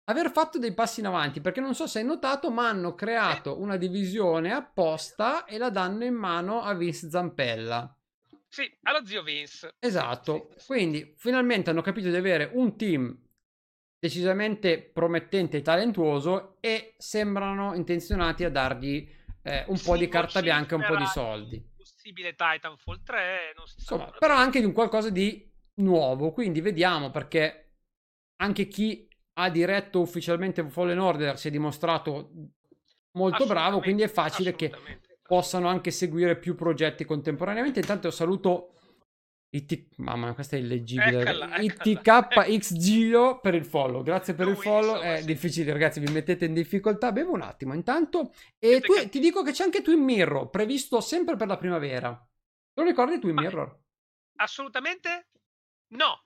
aver fatto dei passi in avanti perché non so se hai notato ma hanno creato una divisione apposta e la danno in mano a Vince Zampella. Sì, allo zio Vince. Esatto, quindi finalmente hanno capito di avere un team decisamente promettente e talentuoso e sembrano intenzionati a dargli eh, un sì, po' di carta bianca e un po' di soldi possibile Titanfall 3 non si Insomma, però anche di un qualcosa di nuovo quindi vediamo perché anche chi ha diretto ufficialmente Fallen Order si è dimostrato molto bravo, quindi è facile che possano anche seguire più progetti contemporaneamente. Intanto saluto IT... Mamma, questa è illeggibile. Eccola, Giro per il follow. Grazie per il follow. È difficile, ragazzi. Vi mettete in difficoltà. Bevo un attimo intanto. E tu, ti dico che c'è anche Twin Mirror, previsto sempre per la primavera. Lo ricordi Twin Mirror? Assolutamente no.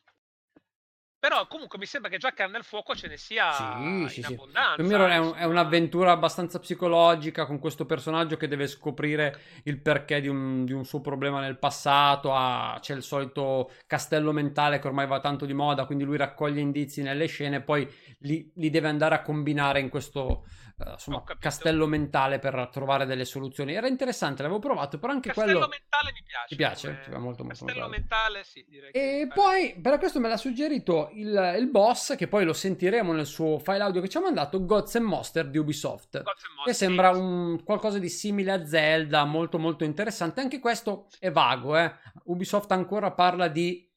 Però comunque mi sembra che già carne al fuoco ce ne sia sì, in sì, abbondanza. Sì. È, un, è, un'avventura abbastanza psicologica con questo personaggio che deve scoprire il perché di un, di un suo problema nel passato. Ah, c'è il solito castello mentale che ormai va tanto di moda, quindi lui raccoglie indizi nelle scene e poi li, li deve andare a combinare in questo insomma, castello mentale per trovare delle soluzioni. Era interessante, l'avevo provato, però anche castello quello... mentale mi piace. Ti piace? Come... Ti molto, molto Castello molto mentale, sì, direi. E poi, per questo me l'ha suggerito il, il, boss, che poi lo sentiremo nel suo file audio che ci ha mandato, Gods and Monster di Ubisoft. Monster, che sembra un, qualcosa di simile a Zelda, molto molto interessante. Anche questo è vago, eh. Ubisoft ancora parla di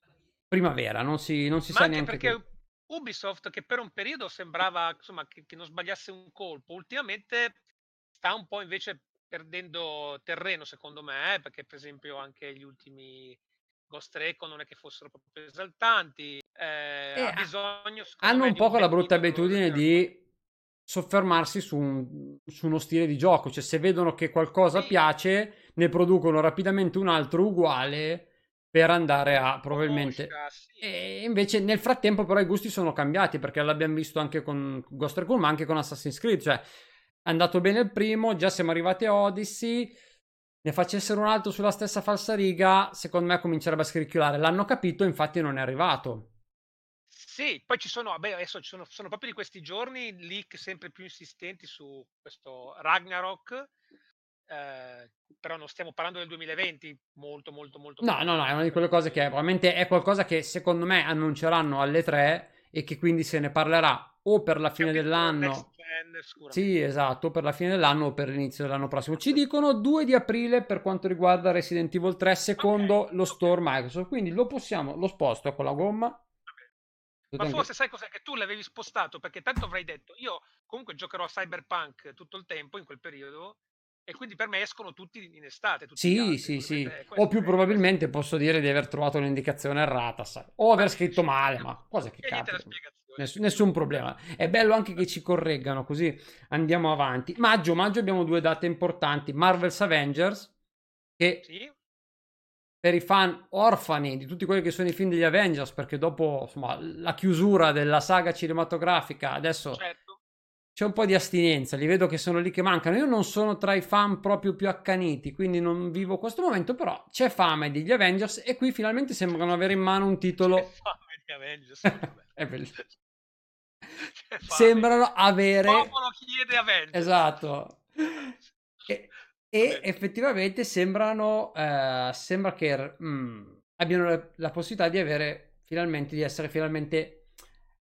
primavera, non si, non si sa neanche perché... Qui Ubisoft che per un periodo sembrava insomma, che, che non sbagliasse un colpo, ultimamente sta un po' invece perdendo terreno secondo me, eh, perché per esempio anche gli ultimi Ghost Recon non è che fossero proprio esaltanti, eh, eh, ha bisogno, hanno un po' la brutta abitudine di soffermarsi su, un, su, uno stile di gioco, cioè se vedono che qualcosa sì. piace ne producono rapidamente un altro uguale per andare a probabilmente Mosca, sì. e invece nel frattempo però i gusti sono cambiati perché l'abbiamo visto anche con Ghost Recon ma anche con Assassin's Creed cioè è andato bene il primo già siamo arrivati a Odyssey ne facessero un altro sulla stessa falsariga secondo me comincerebbe a scricchiolare. L'hanno capito infatti non è arrivato. Sì, poi ci sono, vabbè, adesso ci sono, sono proprio di questi giorni leak sempre più insistenti su questo Ragnarok eh, però non stiamo parlando del 2020 molto molto molto no no no è una di quelle cose che probabilmente è qualcosa che secondo me annunceranno alle 3 e che quindi se ne parlerà o per la fine dell'anno sì esatto per la fine dell'anno o per l'inizio dell'anno prossimo. Ci dicono 2 di aprile per quanto riguarda Resident Evil 3 secondo okay, lo store okay. Microsoft. Quindi lo possiamo lo sposto con la gomma. Ma forse sai cos'è? Che tu l'avevi spostato perché tanto avrei detto io comunque giocherò a Cyberpunk tutto il tempo in quel periodo e quindi per me escono tutti in estate. Tutti sì, altri, sì, sì. O più probabilmente posso dire di aver trovato un'indicazione errata, sai. o aver scritto male, ma cosa che capita. Ness- nessun problema. È bello anche che ci correggano, così andiamo avanti. Maggio, maggio abbiamo due date importanti. Marvel's Avengers, che sì. per i fan orfani di tutti quelli che sono i film degli Avengers, perché dopo insomma, la chiusura della saga cinematografica, adesso... Certo c'è un po' di astinenza, li vedo che sono lì che mancano. Io non sono tra i fan proprio più accaniti, quindi non vivo questo momento, però c'è fame degli Avengers e qui finalmente sembrano avere in mano un titolo... C'è fame di Avengers. [laughs] è bellissimo. Sembrano avere... Popolo chiede Avengers. Esatto. E, e effettivamente sembrano, eh, sembra che mm, abbiano la, la possibilità di avere finalmente, di essere finalmente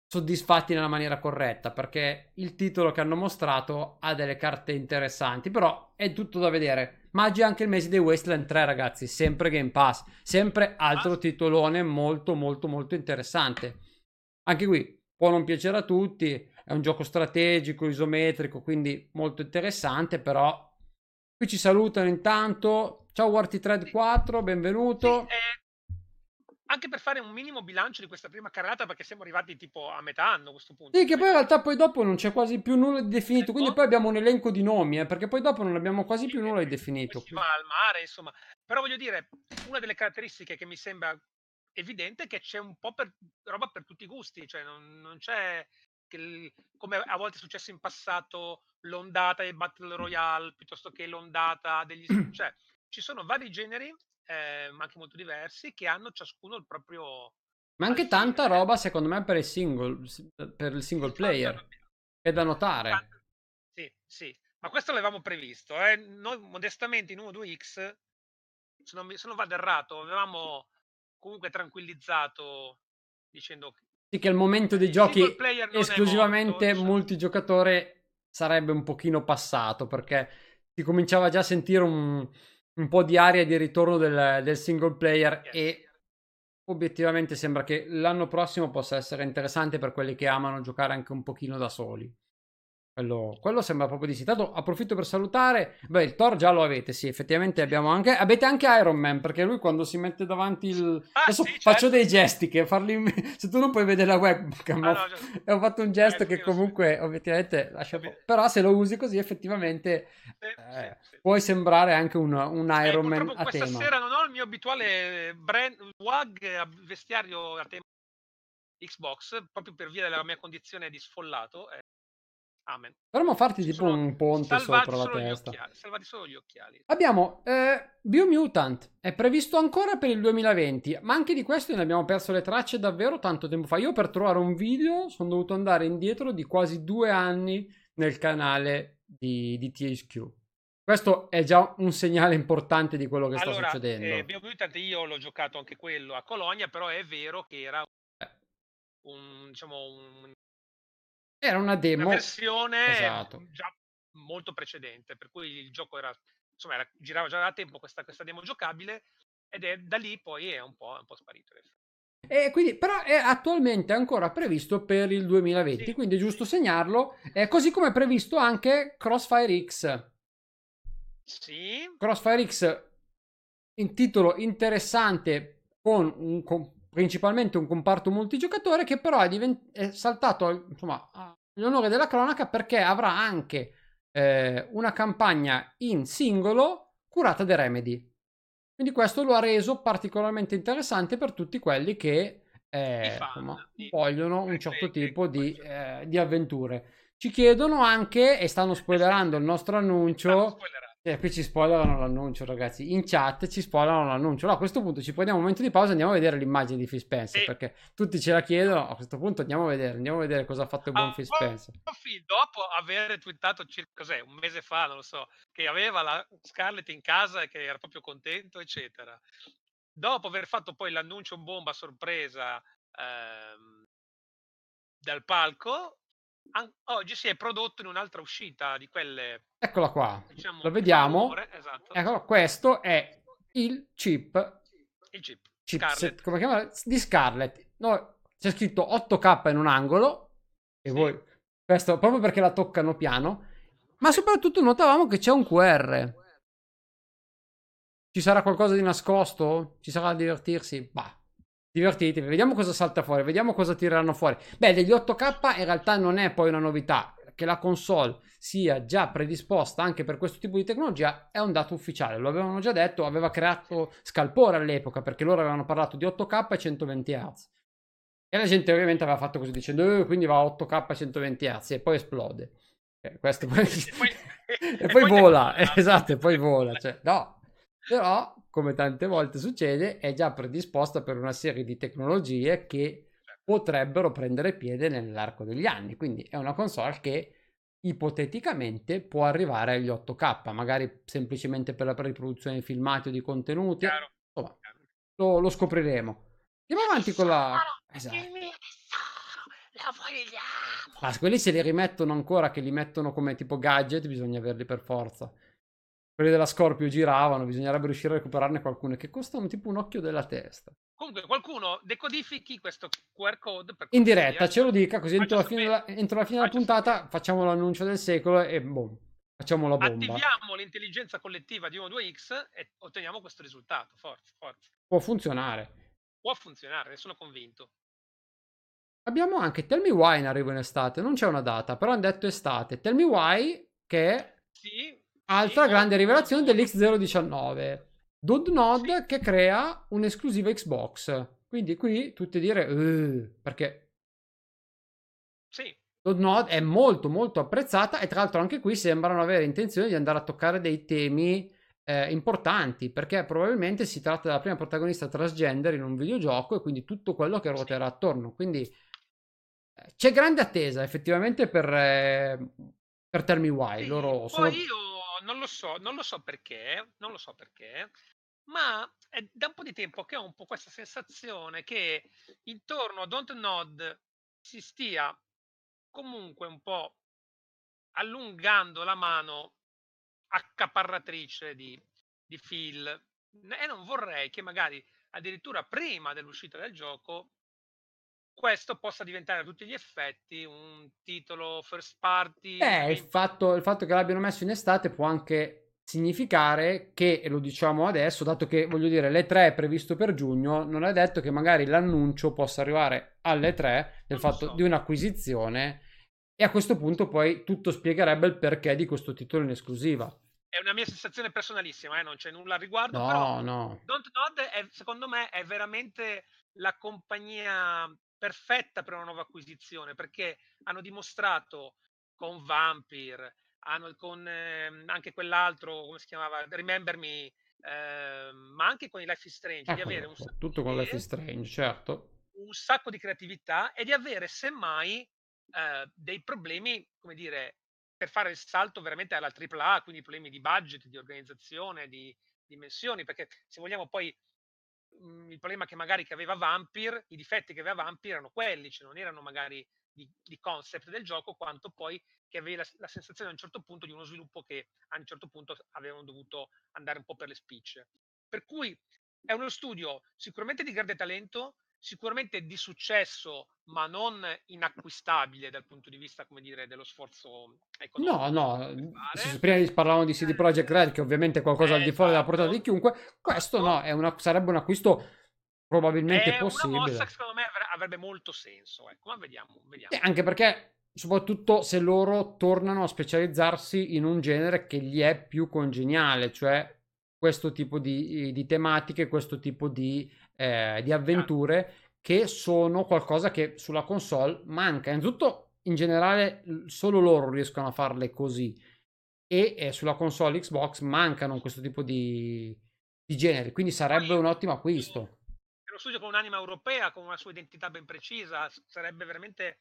soddisfatti nella maniera corretta, perché il titolo che hanno mostrato ha delle carte interessanti, però è tutto da vedere. Maggi anche il mese di Wasteland 3, ragazzi, sempre Game Pass, sempre altro Ah. titolone molto molto molto interessante. Anche qui può non piacere a tutti, è un gioco strategico, isometrico, quindi molto interessante, però qui ci salutano intanto. Ciao Warty 4, benvenuto. Sì, eh, anche per fare un minimo bilancio di questa prima carrata, perché siamo arrivati tipo a metà anno a questo punto. Sì, che poi in realtà poi dopo non c'è quasi più nulla di definito, quindi poi abbiamo un elenco di nomi, eh, perché poi dopo non abbiamo quasi Sì, più nulla di definito. Si va al mare, insomma. Però voglio dire, una delle caratteristiche che mi sembra evidente è che c'è un po' per, roba per tutti i gusti, cioè non, non c'è che come a volte è successo in passato l'ondata del Battle Royale piuttosto che l'ondata degli... [clears throat] cioè ci sono vari generi, eh, ma anche molto diversi, che hanno ciascuno il proprio... Ma anche tanta roba, secondo me, per il single, per il single player. È da notare. Sì, sì, ma questo l'avevamo previsto. Eh. Noi modestamente in 1-2X, se non, mi- se non vado errato, avevamo comunque tranquillizzato dicendo Sì, che al momento dei il giochi esclusivamente morto, diciamo. multigiocatore sarebbe un pochino passato perché si cominciava già a sentire un, un po' di aria di ritorno del, del single player e obiettivamente sembra che l'anno prossimo possa essere interessante per quelli che amano giocare anche un pochino da soli. Quello, quello sembra proprio di sì. Tanto approfitto per salutare. Beh, il Thor già lo avete, sì, effettivamente abbiamo anche. Avete anche Iron Man, perché lui quando si mette davanti il. Ah, Adesso sì, faccio certo. dei gesti che farli. [laughs] Se tu non puoi vedere la webcam, Ah, ho- no, già- e ho fatto un gesto Eh, che lo so. comunque obiettivamente lascia. Però se lo usi così effettivamente Sì, eh, sì, sì. puoi sembrare anche un, un Eh, Iron Man a questa tema. sera non ho il mio abituale brand, WAG a vestiario a tema Xbox, proprio per via della mia condizione di sfollato. Amen. Dovremmo farti tipo sono un ponte sopra la testa. salvati solo gli occhiali. Abbiamo eh, Biomutant, è previsto ancora per il 2020, ma anche di questo ne abbiamo perso le tracce davvero tanto tempo fa. Io per trovare un video sono dovuto andare indietro di quasi due anni nel canale di, di THQ. Questo è già un segnale importante di quello che sta allora, succedendo. eh, Biomutant io l'ho giocato anche quello a Colonia, però è vero che era Eh. un, diciamo, un- Era una una demo. versione esatto. già molto precedente, per cui il gioco era, insomma, era- girava già da tempo questa, questa demo giocabile ed è da lì poi è un po', è un po sparito. E quindi, però è attualmente ancora previsto per il 2020, Sì, quindi è giusto segnarlo, eh, così come è previsto anche Crossfire X. Sì, Crossfire X, in titolo interessante, con, un, con principalmente un comparto multigiocatore che però è, divent- è saltato al- insomma, all'onore della cronaca perché avrà anche eh, una campagna in singolo curata da Remedy. Quindi questo lo ha reso particolarmente interessante per tutti quelli che eh, fan insomma, di- vogliono un certo tipo di, eh, di avventure. Ci chiedono anche, e stanno spoilerando il nostro annuncio, Eh, qui ci spoilerano l'annuncio, ragazzi. In chat ci spoilerano l'annuncio. Allora, a questo punto ci prendiamo un momento di pausa e andiamo a vedere l'immagine di Phil Spencer. Sì. Perché tutti ce la chiedono. A questo punto andiamo a vedere. Andiamo a vedere cosa ha fatto il buon Ah, Phil Spencer. Phil, dopo aver twittato circa un mese fa, non lo so, che aveva la Scarlett in casa e che era proprio contento, eccetera. Dopo aver fatto poi l'annuncio bomba a sorpresa ehm, dal palco, an- oggi si è prodotto in un'altra uscita di quelle, Eccola qua. diciamo, Lo vediamo. esatto, Ecco, questo è il chip. il chip, chipset, Scarlett. come chiamare? Di Scarlett. No, c'è scritto 8K in un angolo. E Sì. voi. Questo proprio perché la toccano piano. Ma soprattutto notavamo che c'è un QR. Ci sarà qualcosa di nascosto? Ci sarà da divertirsi? Bah, divertitevi. Vediamo cosa salta fuori. Vediamo cosa tireranno fuori. Beh, degli 8K in realtà non è poi una novità. Che la console sia già predisposta anche per questo tipo di tecnologia è un dato ufficiale. Lo avevano già detto, aveva creato scalpore all'epoca perché loro avevano parlato di 8K e 120 Hz. E la gente ovviamente aveva fatto così dicendo, "Eh, quindi va a 8K e 120 Hz e poi esplode. Eh, questo poi... [laughs] E poi- e [laughs] e poi poi vola, [laughs] esatto, e poi vola. Cioè, no, però, come tante volte succede, è già predisposta per una serie di tecnologie che potrebbero prendere piede nell'arco degli anni. Quindi è una console che ipoteticamente può arrivare agli 8K, magari semplicemente per la riproduzione di filmati o di contenuti. Chiaro, Insomma, chiaro. lo, lo scopriremo. Andiamo avanti con la... Esatto. Ma quelli se li rimettono ancora, che li mettono come tipo gadget, bisogna averli per forza. Quelli della Scorpio giravano, bisognerebbe riuscire a recuperarne qualcuno che costano tipo un occhio della testa. Comunque qualcuno decodifichi questo QR code In diretta, ce lo dica, così entro la della, entro la fine della puntata sapere. facciamo l'annuncio del secolo e boom, facciamo la bomba. Attiviamo l'intelligenza collettiva di 1-2X e otteniamo questo risultato. Forza, forza. Può funzionare. Può funzionare, ne sono convinto. Abbiamo anche Tell Me Why in arrivo in estate, non c'è una data, però hanno detto estate. Tell Me Why, che Sì. Altra grande rivelazione molto. dell'X019. Dodnod che crea un'esclusiva Xbox. Quindi qui tutti dire, "Uh", perché Sì, Dodnod è molto molto apprezzata e tra l'altro anche qui sembrano avere intenzione di andare a toccare dei temi eh, importanti perché probabilmente si tratta della prima protagonista transgender in un videogioco e quindi tutto quello che ruoterà attorno. Quindi eh, c'è grande attesa effettivamente per, eh, per Tell Me Why. Loro poi sono... io non lo so, non lo so perché, non lo so perché, ma è da un po' di tempo che ho un po' questa sensazione che intorno a Don't Nod si stia comunque un po' allungando la mano accaparratrice di, di Phil. E non vorrei che magari addirittura prima dell'uscita del gioco questo possa diventare a tutti gli effetti un titolo first party Eh, il fatto, il fatto che l'abbiano messo in estate può anche significare che, e lo diciamo adesso, dato che voglio dire, le 3 è previsto per giugno, non è detto che magari l'annuncio possa arrivare alle 3 del Non fatto so. di un'acquisizione e a questo punto poi tutto spiegherebbe il perché di questo titolo in esclusiva. È una mia sensazione personalissima, eh, non c'è nulla a riguardo, No, però no. Don't Nod è, secondo me è veramente la compagnia perfetta per una nuova acquisizione, perché hanno dimostrato con Vampire, hanno con ehm, anche quell'altro, come si chiamava, Remember Me, ehm, ma anche con i Life is Strange, di Ecco, avere un sacco tutto con Life is Strange, certo. un sacco di creatività e di avere semmai eh, dei problemi, come dire, per fare il salto veramente alla AAA, quindi problemi di budget, di organizzazione, di dimensioni, perché se vogliamo poi mh, il problema che magari che aveva Vampire, i difetti che aveva Vampire erano quelli, cioè non erano magari di, di concept del gioco, quanto poi che avevi la, la sensazione a un certo punto di uno sviluppo che a un certo punto avevano dovuto andare un po' per le spicce. Per cui è uno studio sicuramente di grande talento, sicuramente di successo, ma non inacquistabile dal punto di vista, come dire, dello sforzo economico. No, no, se- prima di- parlavamo di CD Projekt Red, che ovviamente è qualcosa al di fuori della portata di Esatto. chiunque, questo no, è una- sarebbe un acquisto probabilmente È una possibile. mossa che secondo me avre- avrebbe molto senso. Ecco, ma vediamo, vediamo. Eh, anche perché, soprattutto se loro tornano a specializzarsi in un genere che gli è più congeniale, cioè questo tipo di, di tematiche, questo tipo di, eh, di avventure che sono qualcosa che sulla console manca. Innanzitutto, in generale, solo loro riescono a farle così. E eh, sulla console Xbox mancano questo tipo di, di generi, quindi sarebbe un ottimo acquisto. È uno studio con un'anima europea, con una sua identità ben precisa, sarebbe veramente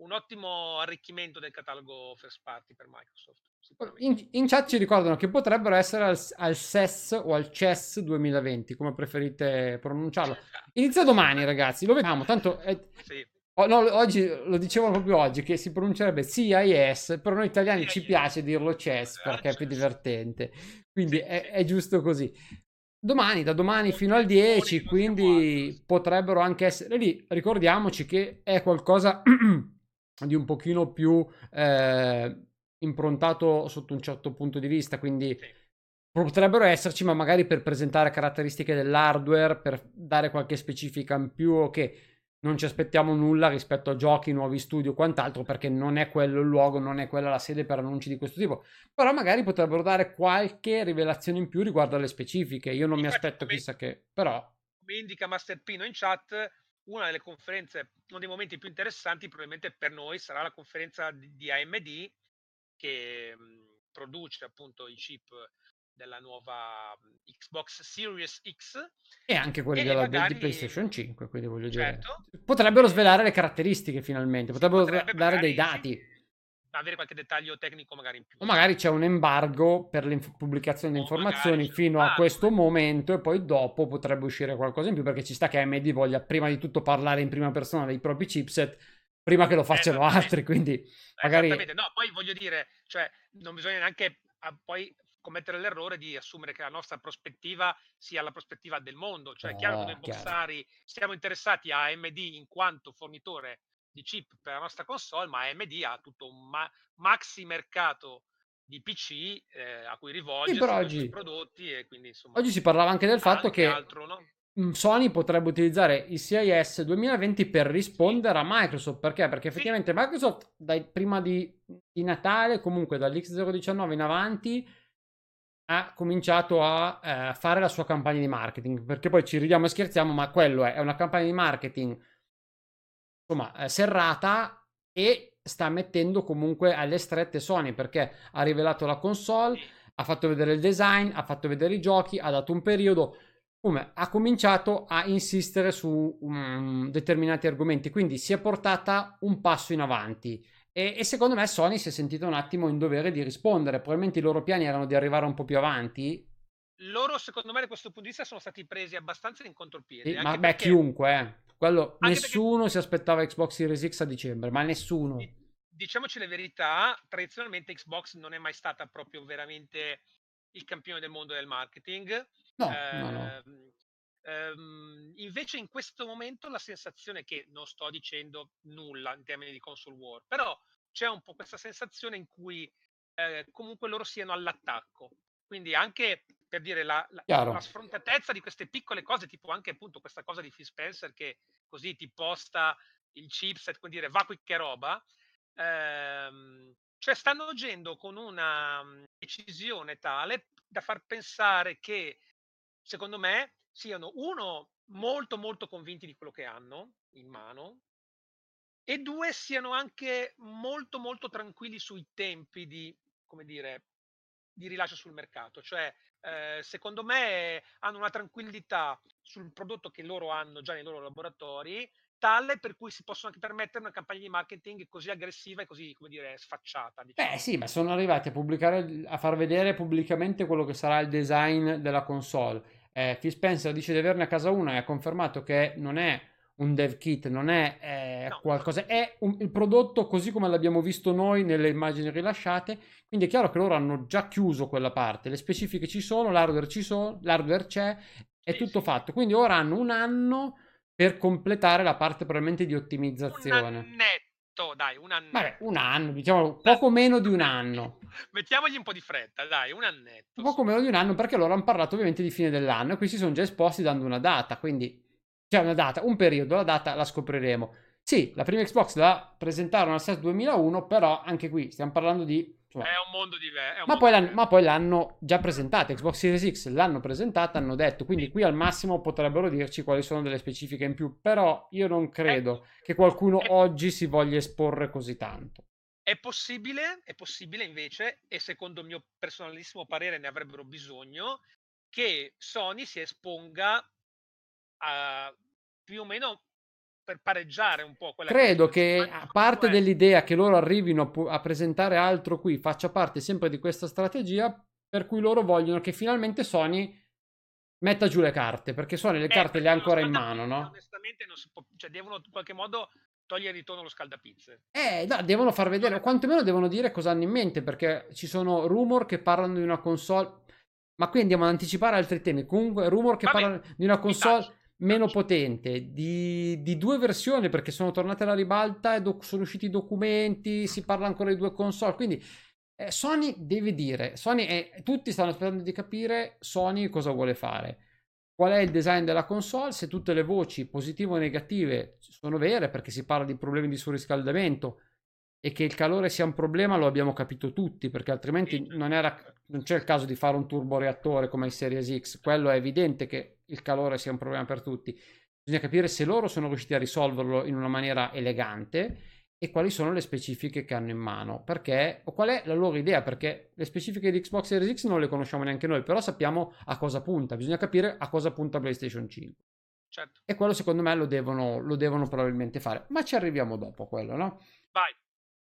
un ottimo arricchimento del catalogo first party per Microsoft. In, in chat ci ricordano che potrebbero essere al, al CES o al CES 2020, come preferite pronunciarlo. Inizia domani, ragazzi, lo vediamo. Tanto è- Sì, oh, no, oggi lo dicevano proprio oggi che si pronuncerebbe CIS, però noi italiani ci CIS. piace dirlo CES Eh, perché è più divertente. Quindi Sì, è, sì. è giusto così. Domani, da domani fino al buoni 10, che non quindi potrebbero anche essere lì. Ricordiamoci che è qualcosa [clears throat] di un pochino più eh, improntato sotto un certo punto di vista, quindi potrebbero esserci, ma magari per presentare caratteristiche dell'hardware, per dare qualche specifica in più o che non ci aspettiamo nulla rispetto a giochi, nuovi studio o quant'altro, perché non è quello il luogo, non è quella la sede per annunci di questo tipo. Però magari potrebbero dare qualche rivelazione in più riguardo alle specifiche. Io non mi Infatti, aspetto come- chissà che, però come indica Master Pino in chat, una delle conferenze, uno dei momenti più interessanti probabilmente per noi sarà la conferenza di AMD che mh, produce appunto i chip della nuova Xbox Series X. E anche quelli della, magari... di PlayStation 5, quindi voglio certo. dire. Potrebbero eh, svelare le caratteristiche finalmente, potrebbero potrebbe dare dei dati. Sì, avere qualche dettaglio tecnico magari in più. O magari c'è un embargo per la pubblicazione di informazioni fino a questo momento e poi dopo potrebbe uscire qualcosa in più perché ci sta che AMD voglia prima di tutto parlare in prima persona dei propri chipset prima che lo facciano altri, quindi magari... No, poi voglio dire, cioè, non bisogna neanche ah, poi commettere l'errore di assumere che la nostra prospettiva sia la prospettiva del mondo. Cioè, è chiaro che noi boxari siamo interessati a AMD in quanto fornitore di chip per la nostra console, ma AMD ha tutto un ma- maxi mercato di PC eh, a cui rivolgersi sì, oggi, prodotti e quindi insomma oggi si parlava anche del fatto che altro, no? Mm, Sony potrebbe utilizzare il CIS 2020 per rispondere a Microsoft perché? Perché effettivamente. Microsoft dai, prima di, di Natale comunque dall'X019 in avanti ha cominciato a eh, fare la sua campagna di marketing perché poi ci ridiamo e scherziamo ma quello è, è una campagna di marketing insomma, eh, serrata e sta mettendo comunque alle strette Sony perché ha rivelato la console, ha fatto vedere il design, ha fatto vedere i giochi, ha dato un periodo, come ha cominciato a insistere su um, determinati argomenti, quindi si è portata un passo in avanti. E, e, secondo me Sony si è sentito un attimo in dovere di rispondere. Probabilmente i loro piani erano di arrivare un po' più avanti. Loro, secondo me, da questo punto di vista sono stati presi abbastanza in contropiede. Sì, ma beh, chiunque, eh. Quello, nessuno perché... si aspettava Xbox Series X a dicembre, ma nessuno. Diciamoci la verità, tradizionalmente Xbox non è mai stata proprio veramente il campione del mondo del marketing. No, eh, no, no. Ehm, invece in questo momento la sensazione che non sto dicendo nulla in termini di console war, però c'è un po' questa sensazione in cui eh, comunque loro siano all'attacco. Quindi anche per dire la, la, la, sfrontatezza di queste piccole cose, tipo anche appunto questa cosa di Phil Spencer che così ti posta il chipset, come dire, va qui che roba, ehm, cioè stanno agendo con una mm, decisione tale da far pensare che, secondo me, siano uno molto molto convinti di quello che hanno in mano e due siano anche molto molto tranquilli sui tempi di, come dire, di rilascio sul mercato, cioè eh, secondo me hanno una tranquillità sul prodotto che loro hanno già nei loro laboratori, tale per cui si possono anche permettere una campagna di marketing così aggressiva e così, come dire, sfacciata. Diciamo. Beh sì, ma sono arrivati a pubblicare, a far vedere pubblicamente quello che sarà il design della console. Eh, Phil Spencer dice di averne a casa una e ha confermato che non è un dev kit, non è eh, no. qualcosa, è un, il prodotto così come l'abbiamo visto noi nelle immagini rilasciate, quindi è chiaro che loro hanno già chiuso quella parte, le specifiche ci sono, l'hardware ci sono, l'hardware c'è, è sì, tutto sì. fatto, quindi ora hanno un anno per completare la parte probabilmente di ottimizzazione. Un annetto, dai, un annetto. Vabbè, un anno, diciamo poco meno di un anno. [laughs] Mettiamogli un po' di fretta, dai, un annetto. Poco meno di un anno perché loro hanno parlato ovviamente di fine dell'anno e qui si sono già esposti dando una data, quindi c'è una data, un periodo, la data la scopriremo. Sì, la prima Xbox la presentarono al CES 2001, però anche qui stiamo parlando di... Insomma, è un mondo diverso. Ma, poi ma poi l'hanno già presentata, Xbox Series X l'hanno presentata, hanno detto, quindi qui al massimo potrebbero dirci quali sono delle specifiche in più, però io non credo è, che qualcuno è, oggi si voglia esporre così tanto. È possibile, è possibile invece, e secondo il mio personalissimo parere ne avrebbero bisogno, che Sony si esponga a, più o meno per pareggiare un po' quella Credo che, che parte è... dell'idea che loro arrivino a presentare altro qui, faccia parte sempre di questa strategia per cui loro vogliono che finalmente Sony metta giù le carte, perché Sony le eh, carte le ha ancora in mano, no? Onestamente non si può, cioè devono in qualche modo togliere di tono lo scaldapizze. Eh, no, devono far vedere, o quantomeno devono dire cosa hanno in mente, perché ci sono rumor che parlano di una console, ma qui andiamo ad anticipare altri temi, comunque rumor che Vabbè, parlano di una console meno potente di, di, due versioni perché sono tornate alla ribalta e doc- sono usciti i documenti, si parla ancora di due console, quindi eh, Sony deve dire, Sony è, tutti stanno aspettando di capire Sony cosa vuole fare, qual è il design della console, se tutte le voci positive o negative sono vere perché si parla di problemi di surriscaldamento e che il calore sia un problema lo abbiamo capito tutti perché altrimenti non, era, non c'è il caso di fare un turboreattore come il Series X, quello è evidente che il calore sia un problema per tutti. Bisogna capire se loro sono riusciti a risolverlo in una maniera elegante e quali sono le specifiche che hanno in mano, perché, o qual è la loro idea, perché le specifiche di Xbox Series X non le conosciamo neanche noi, però sappiamo a cosa punta, bisogna capire a cosa punta PlayStation 5. Certo. E quello secondo me lo devono, lo devono probabilmente fare, ma ci arriviamo dopo quello, no? Vai.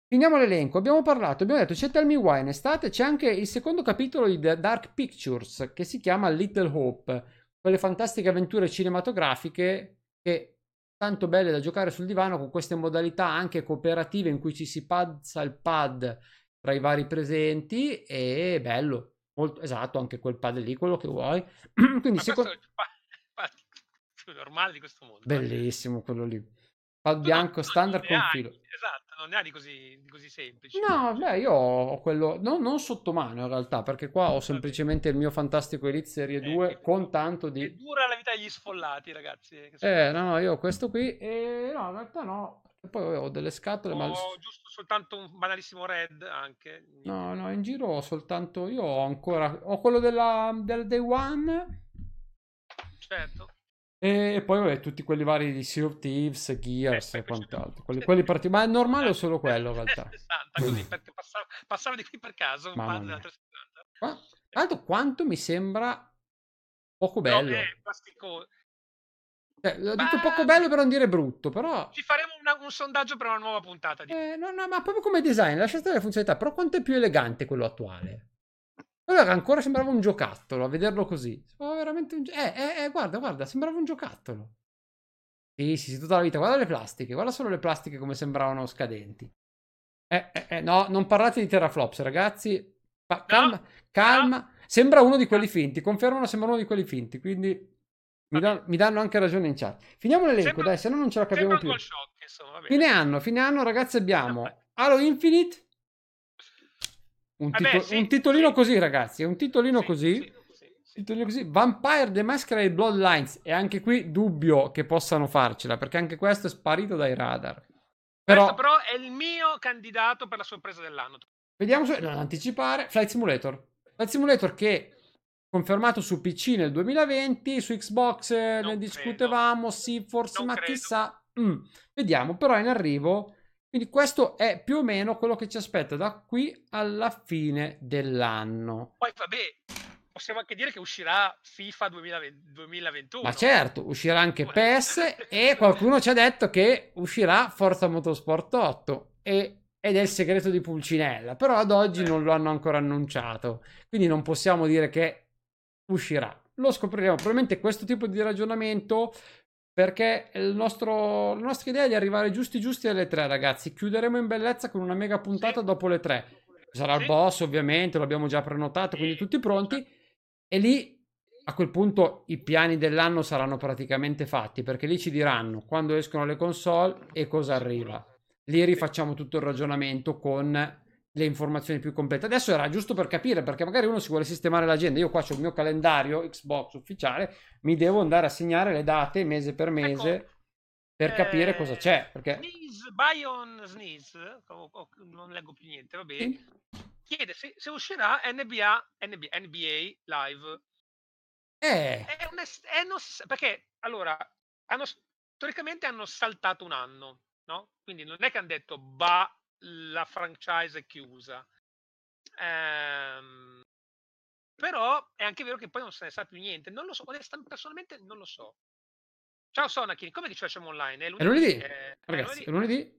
Finiamo l'elenco, abbiamo parlato, abbiamo detto c'è Tell Me Why in estate, c'è anche il secondo capitolo di The Dark Pictures che si chiama Little Hope, quelle fantastiche avventure cinematografiche che tanto belle da giocare sul divano con queste modalità anche cooperative in cui ci si pazza il pad tra i vari presenti e bello, molto esatto, anche quel pad lì, quello che vuoi. [clears throat] Quindi secondo questo è il pa- più normale di questo mondo. eh. bellissimo quello lì. Pad bianco standard con filo. Esatto, non ne ha di così, di così semplici. No, beh, io ho quello, no, non sotto mano in realtà, perché qua ho semplicemente il mio fantastico Elite Serie Eh, 2 che- con tanto È di... dura la vita degli sfollati, ragazzi. eh, Eh, no, no, io ho questo qui e no, in realtà no, e poi ho delle scatole, ma... Ho giusto soltanto un banalissimo red anche. No, no, in giro ho soltanto, io ho ancora, ho quello della, del Day One Certo. E poi vabbè, tutti quelli vari di Sea of Thieves, Gears Eh, e quant'altro, quelli, quelli parti- ma è normale o solo quello in realtà? 60 così, perché passava, passava di qui per caso Mamma pad mia. della 360. Qua- Tra l'altro quanto mi sembra poco No, bello. è plastico. Cioè, ho detto Beh, poco bello per non dire brutto, però... Ci faremo una- un sondaggio per una nuova puntata di Eh, no, no, ma proprio come design, lascia stare le funzionalità, però quanto è più elegante quello attuale? Che ancora sembrava un giocattolo, a vederlo così. Sembrava veramente un... gio- Eh, eh, eh, guarda, guarda, sembrava un giocattolo. Sì, sì, sì, tutta la vita. Guarda le plastiche, guarda solo le plastiche come sembravano scadenti. Eh, eh, eh, no, non parlate di teraflops, ragazzi. Pa- calma, calma. Sembra uno di quelli finti, confermano sembra uno di quelli finti, quindi... Mi, dan- mi danno anche ragione in chat. Finiamo l'elenco, Sembra- dai, se no non ce la capiamo più. DualShock, insomma. Fine anno, fine anno, ragazzi, abbiamo Halo Infinite. Un, Vabbè, tito- sì, un titolino sì. così, ragazzi. È un titolino Sì, così. sì, sì, sì. Titolino così. Vampire The Masquerade Bloodlines. E anche qui dubbio che possano farcela. Perché anche questo è sparito dai radar. Però, Questo però è il mio candidato per la sorpresa dell'anno. vediamo se. Non anticipare. Flight Simulator. Flight Simulator che. Confermato su PC nel 2020, su Xbox eh, Non ne credo. discutevamo, sì, forse, Non ma credo. chissà. Mm, Vediamo, però è in arrivo. Quindi questo è più o meno quello che ci aspetta da qui alla fine dell'anno. Poi vabbè, possiamo anche dire che uscirà FIFA 2020 2021. Ma certo, uscirà anche PES e [laughs] qualcuno ci ha detto che uscirà Forza Motorsport 8 e- ed è il segreto di Pulcinella, però ad oggi non lo hanno ancora annunciato, quindi non possiamo dire che uscirà. Lo scopriremo, probabilmente questo tipo di ragionamento perché il nostro- la nostra idea è di arrivare giusti giusti alle 3 ragazzi, chiuderemo in bellezza con una mega puntata Sì. dopo le 3. Sarà il Sì. boss ovviamente, l'abbiamo già prenotato, quindi tutti pronti e lì a quel punto i piani dell'anno saranno praticamente fatti perché lì ci diranno quando escono le console e cosa arriva. Lì rifacciamo tutto il ragionamento con le informazioni più complete. Adesso era giusto per capire perché magari uno si vuole sistemare l'agenda. Io qua ho il mio calendario Xbox ufficiale, mi devo andare a segnare le date mese per mese Ecco, per capire eh, cosa c'è. Perché Sneeze, Bion Sneeze, non leggo più niente, vabbè, Sì. chiede se, se uscirà NBA, NBA, NBA Live. eh, È un è sa- perché allora hanno, storicamente hanno saltato un anno, no? Quindi non è che hanno detto bah, la franchise è chiusa. Ehm, però è anche vero che poi non se ne sa più niente. Non lo so, personalmente non lo so. Ciao Sonakin, come che ci facciamo online? È è lunedì, È, è ragazzi. È lunedì? lunedì.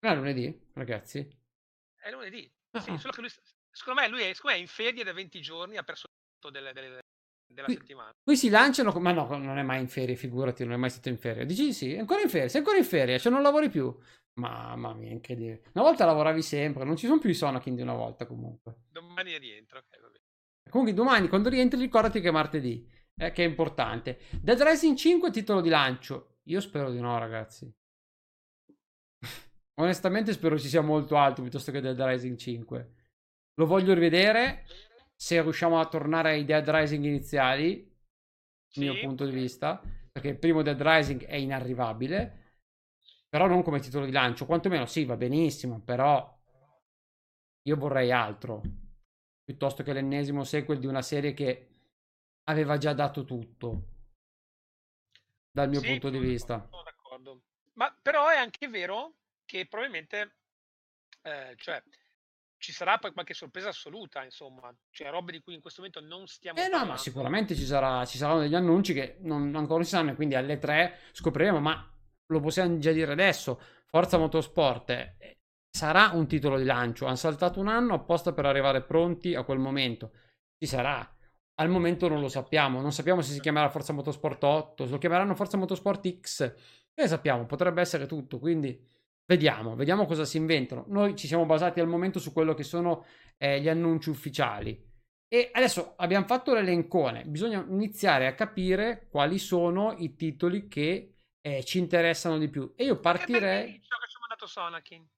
Non è lunedì, ragazzi. È lunedì. Ah, Sì, ah. solo che lui, secondo me, lui è, secondo me è in ferie da 20 giorni, ha perso tutto delle- delle- della Qui- settimana. Qui si lanciano, ma no, non è mai in ferie, figurati, non è mai stato in ferie. Dici di sì, è ancora in ferie, sei ancora in ferie, cioè non lavori più. Mamma mia, incredibile. Una volta lavoravi sempre, non ci sono più i Sonakin di una volta comunque. Domani rientro, ok, va bene. Comunque domani quando rientri ricordati che è martedì, eh, che è importante. Dead Rising 5 titolo di lancio. Io spero di no, ragazzi. [laughs] Onestamente spero ci sia molto alto piuttosto che Dead Rising 5. Lo voglio rivedere se riusciamo a tornare ai Dead Rising iniziali, Sì, mio punto di vista, perché il primo Dead Rising è inarrivabile, però non come titolo di lancio, quantomeno sì, va benissimo, però io vorrei altro, piuttosto che l'ennesimo sequel di una serie che aveva già dato tutto, dal mio Sì, punto di vista. Sono d'accordo. Ma però è anche vero che probabilmente, ehm, cioè ci sarà poi qualche sorpresa assoluta, insomma, cioè robe di cui in questo momento non stiamo Eh no, ma sicuramente ci sarà, ci saranno degli annunci che non, ancora non si sanno, e quindi alle 3 scopriremo, ma lo possiamo già dire adesso, Forza Motorsport eh, sarà un titolo di lancio, hanno saltato un anno apposta per arrivare pronti a quel momento, ci sarà. Al momento non lo sappiamo, non sappiamo se si chiamerà Forza Motorsport 8, se lo chiameranno Forza Motorsport X, e sappiamo, potrebbe essere tutto, quindi vediamo, vediamo cosa si inventano. Noi ci siamo basati al momento su quello che sono eh, gli annunci ufficiali. E adesso abbiamo fatto l'elencone, bisogna iniziare a capire quali sono i titoli che eh, ci interessano di più. E io partirei... Che ciò che ci ha mandato Sonakin.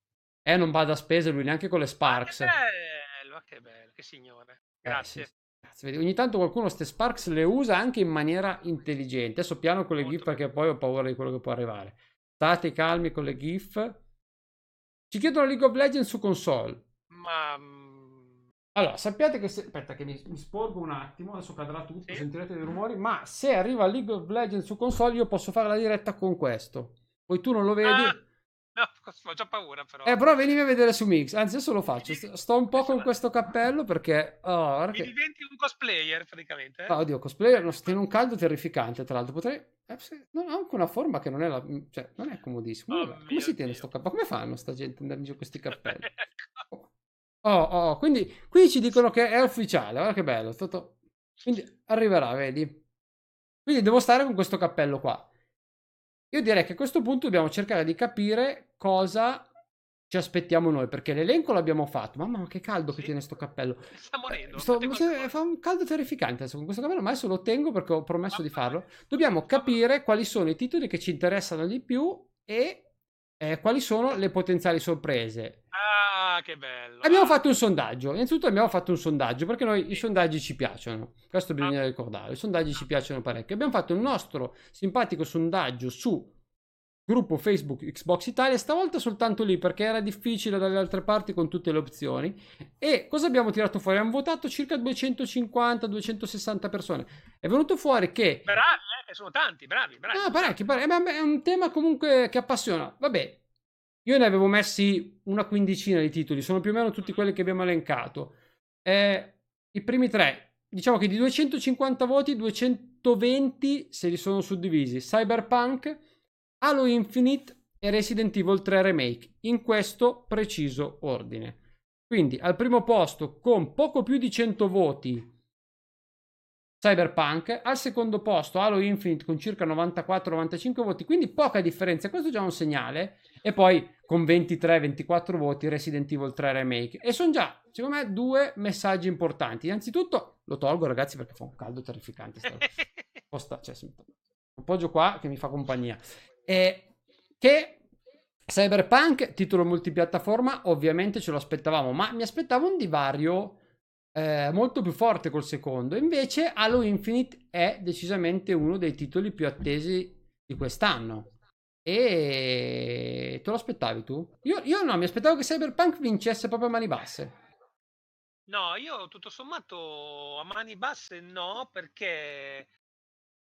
Eh, non bada a spese lui neanche con le Sparks. Che bello, che bello, che signore. Grazie. Eh, sì. Grazie. Ogni tanto qualcuno queste Sparks le usa anche in maniera intelligente. Adesso piano con le Molto GIF bello. perché poi ho paura di quello che può arrivare. State calmi con le GIF. Ci chiedono League of Legends su console. Ma allora, sappiate che se... Aspetta che mi, mi sporgo un attimo, adesso cadrà tutto, sì. sentirete dei rumori, ma se arriva League of Legends su console io posso fare la diretta con questo. Poi tu non lo vedi. Ah, no, [laughs] ho già paura però. Eh, però venimi a vedere su Mix, anzi adesso lo faccio. Sto un po' con questo cappello perché... Oh, che... diventi un cosplayer praticamente. Eh? Oh, oddio, cosplayer, non tiene un caldo terrificante, tra l'altro. Potrei... Eh, non ha anche una forma che non è la... Cioè, non è comodissimo. Oh, come si tiene Dio. sto cappello? Come fanno sta gente ad andare giù questi cappelli? [laughs] oh. Oh, oh, quindi qui ci dicono che è ufficiale, guarda che bello. Tutto... Quindi arriverà, vedi? Quindi devo stare con questo cappello qua. Io direi che a questo punto dobbiamo cercare di capire cosa ci aspettiamo noi, perché l'elenco l'abbiamo fatto. Mamma, che caldo sì. che tiene sto cappello. [laughs] Sta morendo. Sto, fa un caldo terrificante adesso con questo cappello, ma adesso lo tengo perché ho promesso di farlo. Dobbiamo capire quali sono i titoli che ci interessano di più e eh, quali sono le potenziali sorprese. Ah, che bello. Abbiamo fatto un sondaggio. Innanzitutto abbiamo fatto un sondaggio perché noi i sondaggi ci piacciono. Questo bisogna ah. ricordare. I sondaggi ci piacciono parecchio. Abbiamo fatto il nostro simpatico sondaggio su gruppo Facebook Xbox Italia, stavolta soltanto lì perché era difficile dalle altre parti con tutte le opzioni. E cosa abbiamo tirato fuori? Abbiamo votato circa 250-260 persone. È venuto fuori che... Bravi, eh, sono tanti, bravi, bravi. Ah, parecchi, parecchi. È un tema comunque che appassiona. Vabbè, io ne avevo messi una quindicina di titoli, sono più o meno tutti quelli che abbiamo elencato. Eh, I primi tre, diciamo che di 250 voti, 220 se li sono suddivisi. Cyberpunk, Halo Infinite e Resident Evil 3 Remake, in questo preciso ordine. Quindi al primo posto con poco più di 100 voti Cyberpunk, al secondo posto Halo Infinite con circa 94-95 voti, quindi poca differenza, questo è già un segnale, e poi con 23-24 voti Resident Evil 3 Remake, e sono già, secondo me, due messaggi importanti. Innanzitutto, lo tolgo ragazzi perché fa un caldo terrificante, [laughs] Posta, cioè, appoggio qua che mi fa compagnia, e che Cyberpunk, titolo multipiattaforma, ovviamente ce lo aspettavamo, ma mi aspettavo un divario eh, molto più forte col secondo. Invece Halo Infinite è decisamente uno dei titoli più attesi di quest'anno. E te lo aspettavi tu? Io, io no, mi aspettavo che Cyberpunk vincesse proprio a mani basse. No, io tutto sommato a mani basse no, perché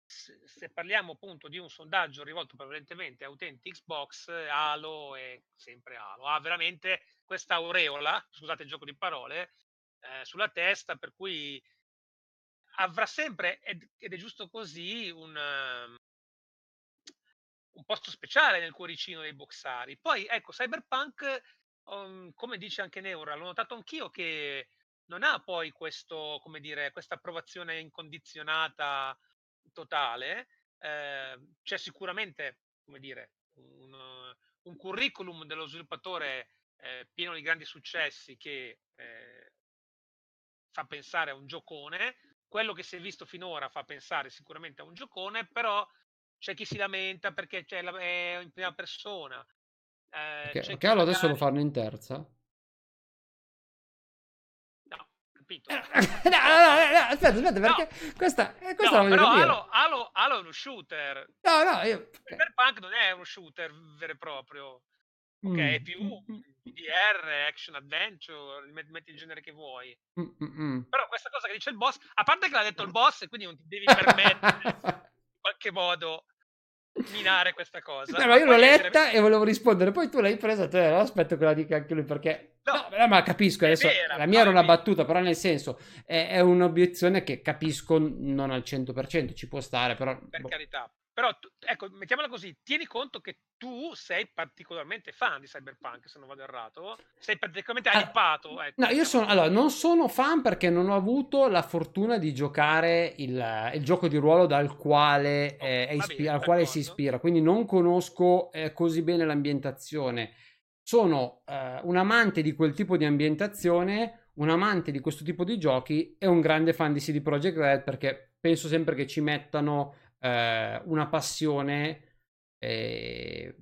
se parliamo appunto di un sondaggio rivolto prevalentemente a utenti Xbox, Halo è sempre Halo. Ha veramente questa aureola, scusate il gioco di parole, eh, sulla testa, per cui avrà sempre, ed, ed è giusto così, un, um, un, posto speciale nel cuoricino dei boxari. Poi ecco, Cyberpunk, um, come dice anche Neura, l'ho notato anch'io che non ha poi questo, come dire, questa approvazione incondizionata totale. Eh, c'è sicuramente, come dire, un, un curriculum dello sviluppatore eh, pieno di grandi successi che eh, fa pensare a un giocone, quello che si è visto finora fa pensare sicuramente a un giocone, però c'è chi si lamenta perché c'è la, è in prima persona. Eh, perché, perché magari... adesso lo fanno in terza? No, capito. [laughs] no, no, no, aspetta, aspetta, perché no. questa, eh, questa no, però Halo, Halo, Halo, è uno shooter. No, no, io... Cyberpunk non è uno shooter vero e proprio. Ok, mm. è più DDR, action adventure, metti il genere che vuoi. Mm-mm. Però questa cosa che dice il boss, a parte che l'ha detto il [laughs] boss e quindi non ti devi permettere in qualche modo minare questa cosa. No, ma io l'ho letta e volevo rispondere, poi tu l'hai presa, te aspetto che la dica anche lui perché... No, no ma capisco adesso, vera, la mia era una battuta, però nel senso è, è, un'obiezione che capisco non al 100%, ci può stare, però... Per boh. carità, però, ecco, mettiamola così, tieni conto che tu sei particolarmente fan di Cyberpunk, se non vado errato. Sei particolarmente ah, hypato. Ecco, no, io sono, allora, non sono fan perché non ho avuto la fortuna di giocare il, il gioco di ruolo dal quale, oh, eh, ispira, bene, al quale si ispira, quindi non conosco eh, così bene l'ambientazione. Sono eh, un amante di quel tipo di ambientazione, un amante di questo tipo di giochi e un grande fan di CD Projekt Red perché penso sempre che ci mettano eh, una passione eh,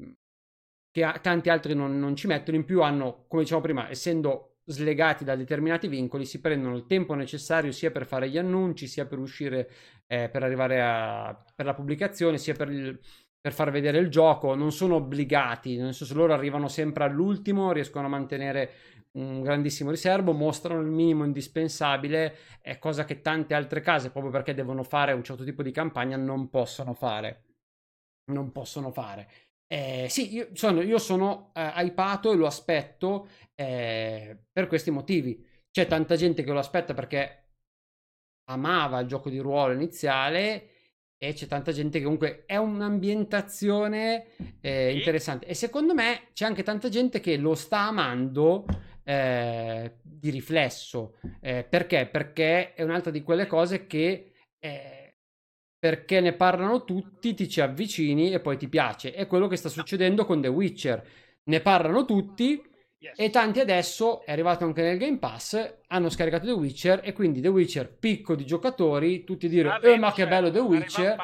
che a, tanti altri non, non, ci mettono. In più hanno, come diciamo prima, essendo slegati da determinati vincoli, si prendono il tempo necessario sia per fare gli annunci, sia per uscire, eh, per arrivare a, per la pubblicazione, sia per il, per far vedere il gioco, non sono obbligati, nel senso loro arrivano sempre all'ultimo, riescono a mantenere un grandissimo riservo, mostrano il minimo indispensabile, è cosa che tante altre case, proprio perché devono fare un certo tipo di campagna, non possono fare. Non possono fare. Eh, sì, io sono, io sono eh, hypato e lo aspetto eh, per questi motivi. C'è tanta gente che lo aspetta perché amava il gioco di ruolo iniziale e c'è tanta gente che comunque è un'ambientazione eh, interessante. E secondo me c'è anche tanta gente che lo sta amando eh, di riflesso. Eh, perché? Perché è un'altra di quelle cose che eh, perché ne parlano tutti, ti ci avvicini e poi ti piace. È quello che sta succedendo con The Witcher. Ne parlano tutti. E tanti adesso è arrivato anche nel Game Pass, hanno scaricato The Witcher e quindi The Witcher, picco di giocatori, tutti dire eh, ma che bello The Witcher,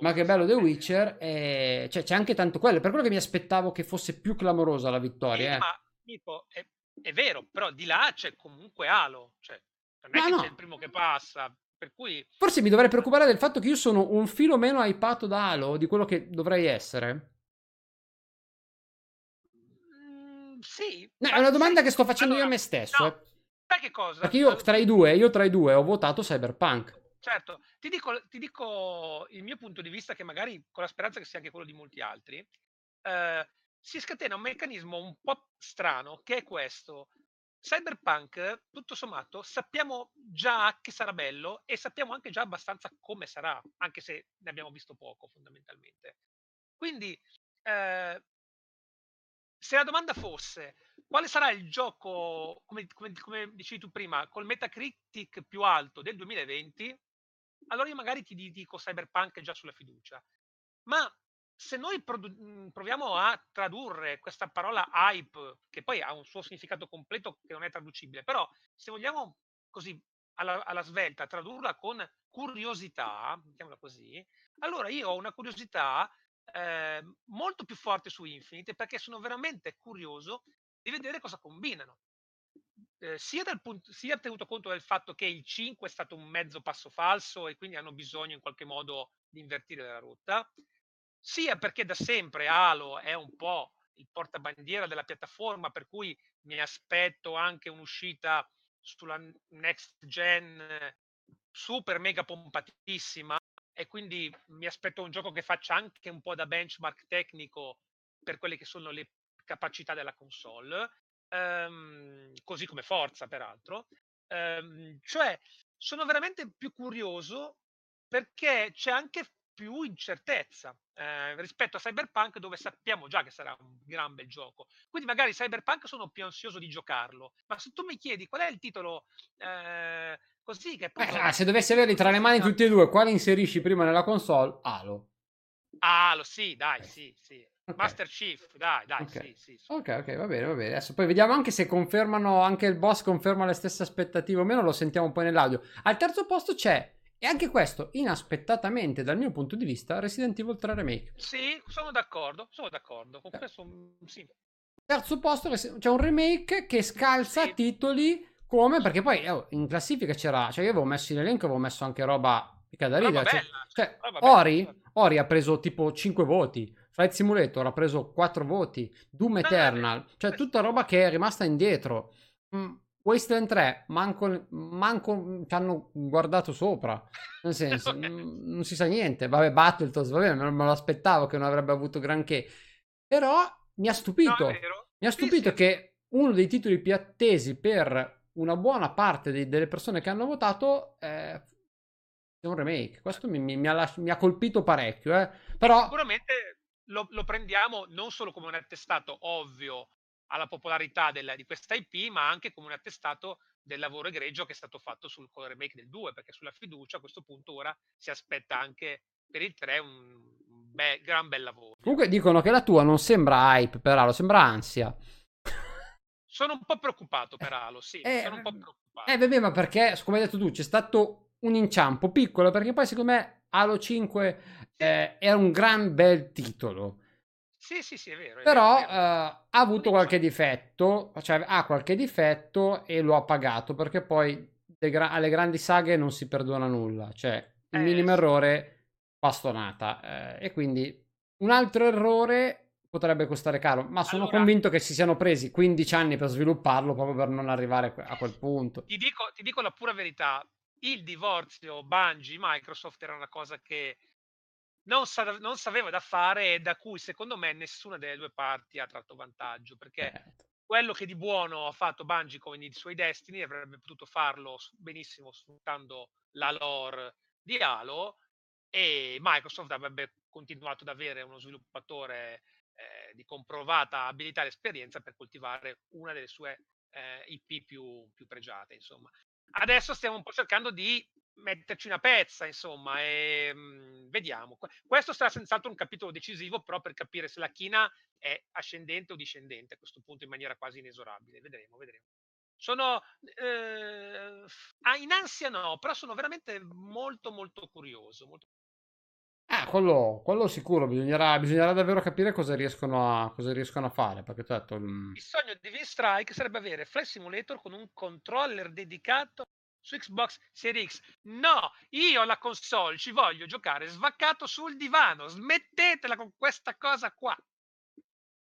ma che bello The Witcher, e... cioè, c'è anche tanto quello, per quello che mi aspettavo che fosse più clamorosa la vittoria. Eh, eh. Ma tipo, è è vero, però di là c'è comunque Halo, cioè non è no, che no. c'è il primo che passa, per cui... Forse mi dovrei preoccupare del fatto che io sono un filo meno hypato da Halo di quello che dovrei essere. Mm, sì. No, è una domanda che sto facendo allora, io a me stesso. No, eh. Sai che cosa? Perché io tra i due, io tra i due ho votato Cyberpunk. Certo, ti dico, ti dico il mio punto di vista che magari con la speranza che sia anche quello di molti altri. Eh, si scatena un meccanismo un po' strano che è questo. Cyberpunk, tutto sommato, sappiamo già che sarà bello e sappiamo anche già abbastanza come sarà, anche se ne abbiamo visto poco fondamentalmente. Quindi, eh, se la domanda fosse quale sarà il gioco, come, come, come dicevi tu prima, col Metacritic più alto del 2020, allora io magari ti dico Cyberpunk già sulla fiducia. Ma se noi produ- mhmm, proviamo a tradurre questa parola hype, che poi ha un suo significato completo che non è traducibile, però se vogliamo così alla, alla svelta tradurla con curiosità, mettiamola così, allora io ho una curiosità eh, molto più forte su Infinite perché sono veramente curioso di vedere cosa combinano. Eh, sia, punto, sia tenuto conto del fatto che il 5 è stato un mezzo passo falso e quindi hanno bisogno in qualche modo di invertire la rotta, sia perché da sempre Halo è un po' il portabandiera della piattaforma, per cui mi aspetto anche un'uscita sulla next gen super mega pompatissima e quindi mi aspetto un gioco che faccia anche un po' da benchmark tecnico per quelle che sono le capacità della console, ehm, così come Forza peraltro. Ehm, cioè, sono veramente più curioso perché c'è anche più incertezza eh, rispetto a Cyberpunk dove sappiamo già che sarà un gran bel gioco. Quindi magari Cyberpunk sono più ansioso di giocarlo, ma se tu mi chiedi qual è il titolo eh, così che... Poi... Eh, se dovessi averli tra le mani tutti e due, quale inserisci prima nella console? Halo. Halo, sì, dai, eh. sì, sì. Okay. Master Chief, dai, dai, okay. sì, sì, Ok, ok, va bene, va bene. Adesso poi vediamo anche se confermano, anche il boss conferma le stesse aspettative o meno, lo sentiamo poi nell'audio. Al terzo posto c'è e anche questo, inaspettatamente dal mio punto di vista, Resident Evil 3 Remake. Sì, sono d'accordo, sono d'accordo. Con eh. questo, sì. Terzo posto, c'è un remake che scalza sì. titoli come, perché poi oh, in classifica c'era, cioè io avevo messo in elenco, avevo messo anche roba mica da ridere. Cioè, cioè Ori, Ori ha preso tipo 5 voti, Flight Simulator ha preso 4 voti, Doom Eternal, cioè tutta roba che è rimasta indietro. Mm Wasteland 3, manco, manco ci hanno guardato sopra, nel senso, [laughs] non, non si sa niente. Vabbè, Battletoads, vabbè, me, me lo aspettavo che non avrebbe avuto granché, però mi ha stupito, No, è mi ha Sì, stupito sì. che uno dei titoli più attesi per una buona parte dei- delle persone che hanno votato eh, sia un remake. Questo mi, mi- mi ha, lasci- mi ha colpito parecchio, eh. però... Sicuramente lo, lo prendiamo non solo come un attestato ovvio alla popolarità della- di questa IP, ma anche come un attestato del lavoro egregio che è stato fatto sul col remake del 2, perché sulla fiducia a questo punto ora si aspetta anche per il 3 un, be- gran bel lavoro. Comunque dicono che la tua non sembra hype per Halo, sembra ansia. Sono un po' preoccupato per Halo, sì, Eh, sono un po' preoccupato. Eh, vabbè, ma perché, come hai detto tu, c'è stato un inciampo piccolo, perché poi secondo me Halo 5 eh, era un gran bel titolo. Sì, sì, sì, è vero. è Però vero, è vero. ha avuto qualche difetto, cioè ha qualche difetto e lo ha pagato, perché poi gra- alle grandi saghe non si perdona nulla, cioè il Eh, minimo sì. errore, bastonata. eh, e quindi un altro errore potrebbe costare caro, ma sono Allora- convinto che si siano presi 15 anni per svilupparlo proprio per non arrivare a quel punto. Ti dico, ti dico la pura verità, il divorzio Bungie-Microsoft era una cosa che non, sa- non sapeva da fare e da cui secondo me nessuna delle due parti ha tratto vantaggio, perché Eh, quello che di buono ha fatto Bungie con i suoi Destiny avrebbe potuto farlo benissimo sfruttando la lore di Halo e Microsoft avrebbe continuato ad avere uno sviluppatore eh, di comprovata abilità ed esperienza per coltivare una delle sue eh, IP più, più pregiate, insomma. Adesso stiamo un po' cercando di metterci una pezza, insomma, e mm, vediamo. Que- Questo sarà senz'altro un capitolo decisivo, però per capire se la china è ascendente o discendente a questo punto in maniera quasi inesorabile. Vedremo, vedremo. Sono eh, in ansia no, però sono veramente molto molto curioso. molto- Ah, quello, quello sicuro, bisognerà, bisognerà davvero capire cosa riescono a, cosa riescono a fare, perché hai detto, mm, Il sogno di V-Strike sarebbe avere Flight Simulator con un controller dedicato su Xbox Series X. No, io alla console ci voglio giocare svaccato sul divano. Smettetela con questa cosa qua.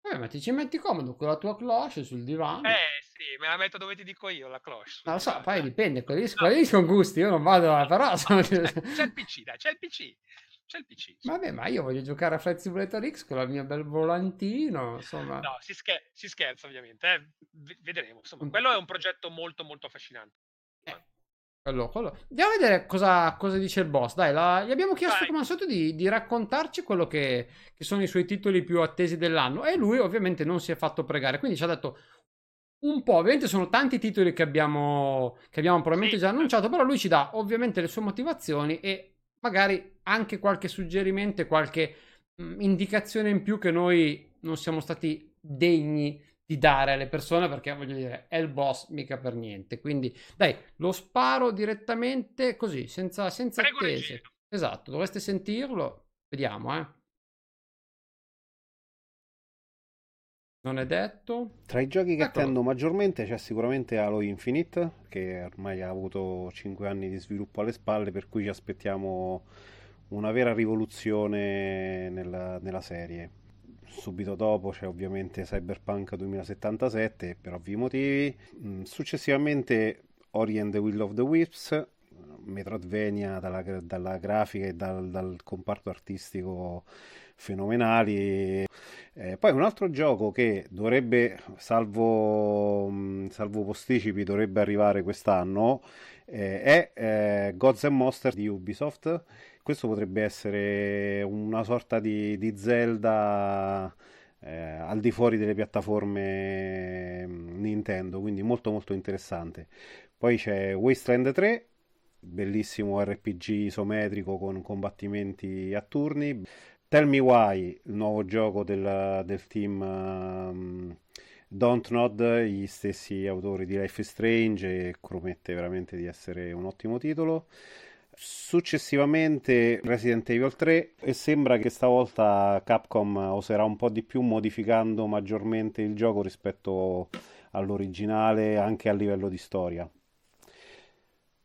eh, ma ti ci metti comodo con la tua cloche sul divano. Eh sì, me la metto dove ti dico io la cloche. Non lo so, poi eh. dipende, quelli, No. quelli sono gusti, io non vado, però... No, c'è, c'è il [laughs] PC, dai, c'è il PC. C'è il PC. Vabbè, ma io voglio giocare a Flight Simulator X con il mio bel volantino, insomma... No, si, scher- si scherza ovviamente, eh. V- vedremo. Insomma, Mm. quello è un progetto molto molto affascinante. Quello, quello. Andiamo a vedere cosa, cosa dice il boss. Dai, la- gli abbiamo chiesto Vai. come al solito di, di raccontarci quello che, che sono i suoi titoli più attesi dell'anno e lui ovviamente non si è fatto pregare, quindi ci ha detto un po', ovviamente sono tanti titoli che abbiamo, che abbiamo probabilmente Sì, già annunciato, però lui ci dà ovviamente le sue motivazioni e magari anche qualche suggerimento, qualche mh, indicazione in più che noi non siamo stati degni di dare alle persone perché voglio dire è il boss mica per niente quindi dai lo sparo direttamente così senza, senza Prego, attese Regino. esatto dovreste sentirlo vediamo eh non è detto Tra i giochi che Eccolo. attendo maggiormente c'è sicuramente Halo Infinite, che ormai ha avuto 5 anni di sviluppo alle spalle, per cui ci aspettiamo una vera rivoluzione nella, nella serie. Subito dopo c'è ovviamente Cyberpunk 2077, per ovvi motivi. Mm, Successivamente Ori and the Will of the Wisps, Metroidvania dalla, dalla grafica e dal, dal comparto artistico fenomenali. Eh, poi un altro gioco che dovrebbe, salvo, mh, salvo posticipi, dovrebbe arrivare quest'anno eh, è eh, Gods and Monsters di Ubisoft. Questo potrebbe essere una sorta di, di Zelda eh, al di fuori delle piattaforme mh, Nintendo, quindi molto molto interessante. Poi c'è Wasteland 3, bellissimo RPG isometrico con combattimenti a turni. Tell Me Why, il nuovo gioco del, del team um, Dontnod, gli stessi autori di Life is Strange, e promette veramente di essere un ottimo titolo. Successivamente Resident Evil 3 e sembra che stavolta Capcom oserà un po' di più modificando maggiormente il gioco rispetto all'originale anche a livello di storia.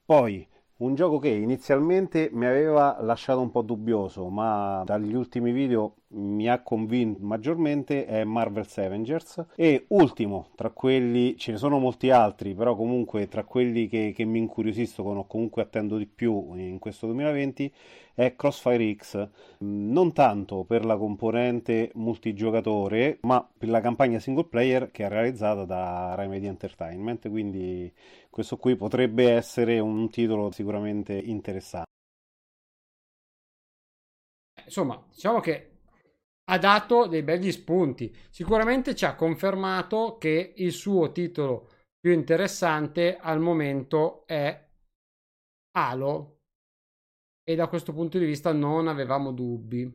Poi un gioco che inizialmente mi aveva lasciato un po' dubbioso, ma dagli ultimi video mi ha convinto maggiormente è Marvel's Avengers. E ultimo tra quelli ce ne sono molti altri però comunque tra quelli che, che mi incuriosiscono o comunque attendo di più in questo 2020 è Crossfire X. Non tanto per la componente multigiocatore ma per la campagna single player che è realizzata da Remedy Entertainment quindi questo qui potrebbe essere un titolo sicuramente interessante. Insomma diciamo che ha dato dei begli spunti. Sicuramente ci ha confermato che il suo titolo più interessante al momento è Halo e da questo punto di vista non avevamo dubbi.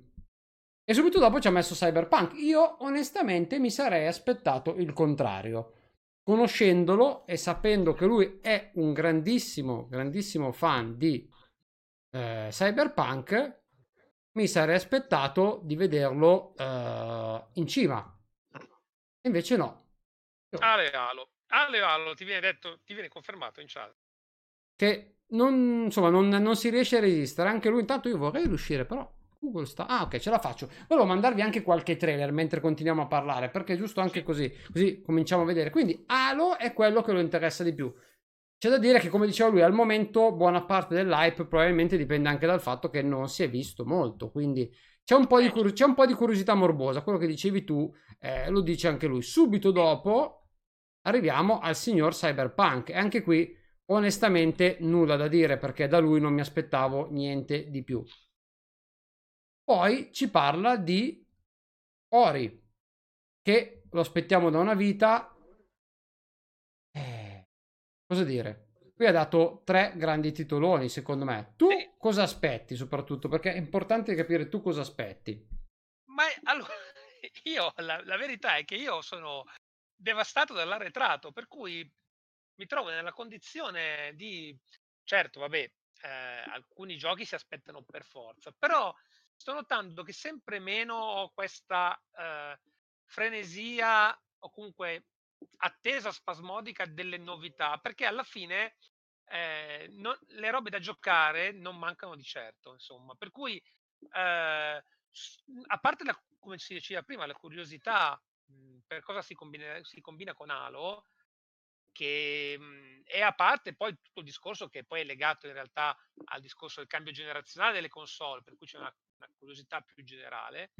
E subito dopo ci ha messo Cyberpunk. Io onestamente mi sarei aspettato il contrario. Conoscendolo e sapendo che lui è un grandissimo, grandissimo fan di eh, Cyberpunk, mi sarei aspettato di vederlo uh, in cima. Invece no. Ale Alo. Ale Alo ti viene detto, ti viene confermato in chat. Che non, insomma, non, non, si riesce a resistere. Anche lui, intanto io vorrei riuscire, però Google sta... Ah, ok, ce la faccio. Volevo mandarvi anche qualche trailer mentre continuiamo a parlare, perché è giusto anche così. Così cominciamo a vedere. Quindi Halo è quello che lo interessa di più. C'è da dire che, come diceva lui, al momento buona parte dell'hype probabilmente dipende anche dal fatto che non si è visto molto. Quindi c'è un po' di, cur- c'è un po di curiosità morbosa. Quello che dicevi tu eh, lo dice anche lui. Subito dopo arriviamo al signor Cyberpunk. E anche qui, onestamente, nulla da dire perché da lui non mi aspettavo niente di più. Poi ci parla di Ori, che lo aspettiamo da una vita Cosa dire? Qui ha dato tre grandi titoloni, secondo me. Tu sì. cosa aspetti soprattutto? Perché è importante capire tu cosa aspetti. Ma allora, [laughs] io la, la verità è che io sono devastato dall'arretrato, per cui mi trovo nella condizione di... Certo, vabbè, eh, alcuni giochi si aspettano per forza, però sto notando che sempre meno ho questa eh, frenesia o comunque attesa spasmodica delle novità, perché alla fine eh, non, le robe da giocare non mancano di certo, insomma. Per cui, eh, a parte la, come si diceva prima, la curiosità mh, per cosa si combina, si combina con Halo, che mh, è a parte poi tutto il discorso che poi è legato in realtà al discorso del cambio generazionale delle console, per cui c'è una, una curiosità più generale.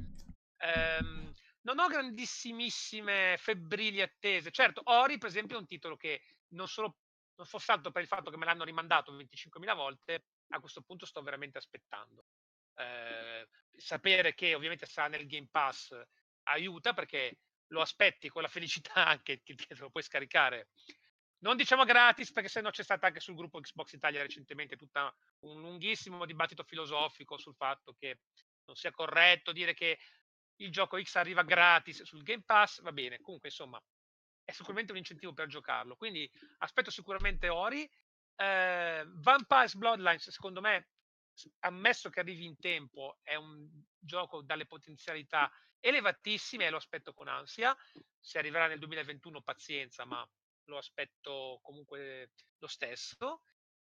Ehm, non ho grandissimissime febbrili attese. Certo, Ori, per esempio, è un titolo che non solo non fosse altro per il fatto che me l'hanno rimandato 25.000 volte, a questo punto sto veramente aspettando. Eh, sapere che ovviamente sarà nel Game Pass aiuta perché lo aspetti con la felicità anche [laughs] che te lo puoi scaricare. Non diciamo gratis perché se no c'è stato anche sul gruppo Xbox Italia recentemente tutta un lunghissimo dibattito filosofico sul fatto che non sia corretto dire che il gioco X arriva gratis sul Game Pass, va bene, comunque insomma è sicuramente un incentivo per giocarlo, quindi aspetto sicuramente Ori. Eh, Vampires Bloodlines, secondo me, ammesso che arrivi in tempo, è un gioco dalle potenzialità elevatissime e lo aspetto con ansia. Se arriverà nel 2021, pazienza, ma lo aspetto comunque lo stesso.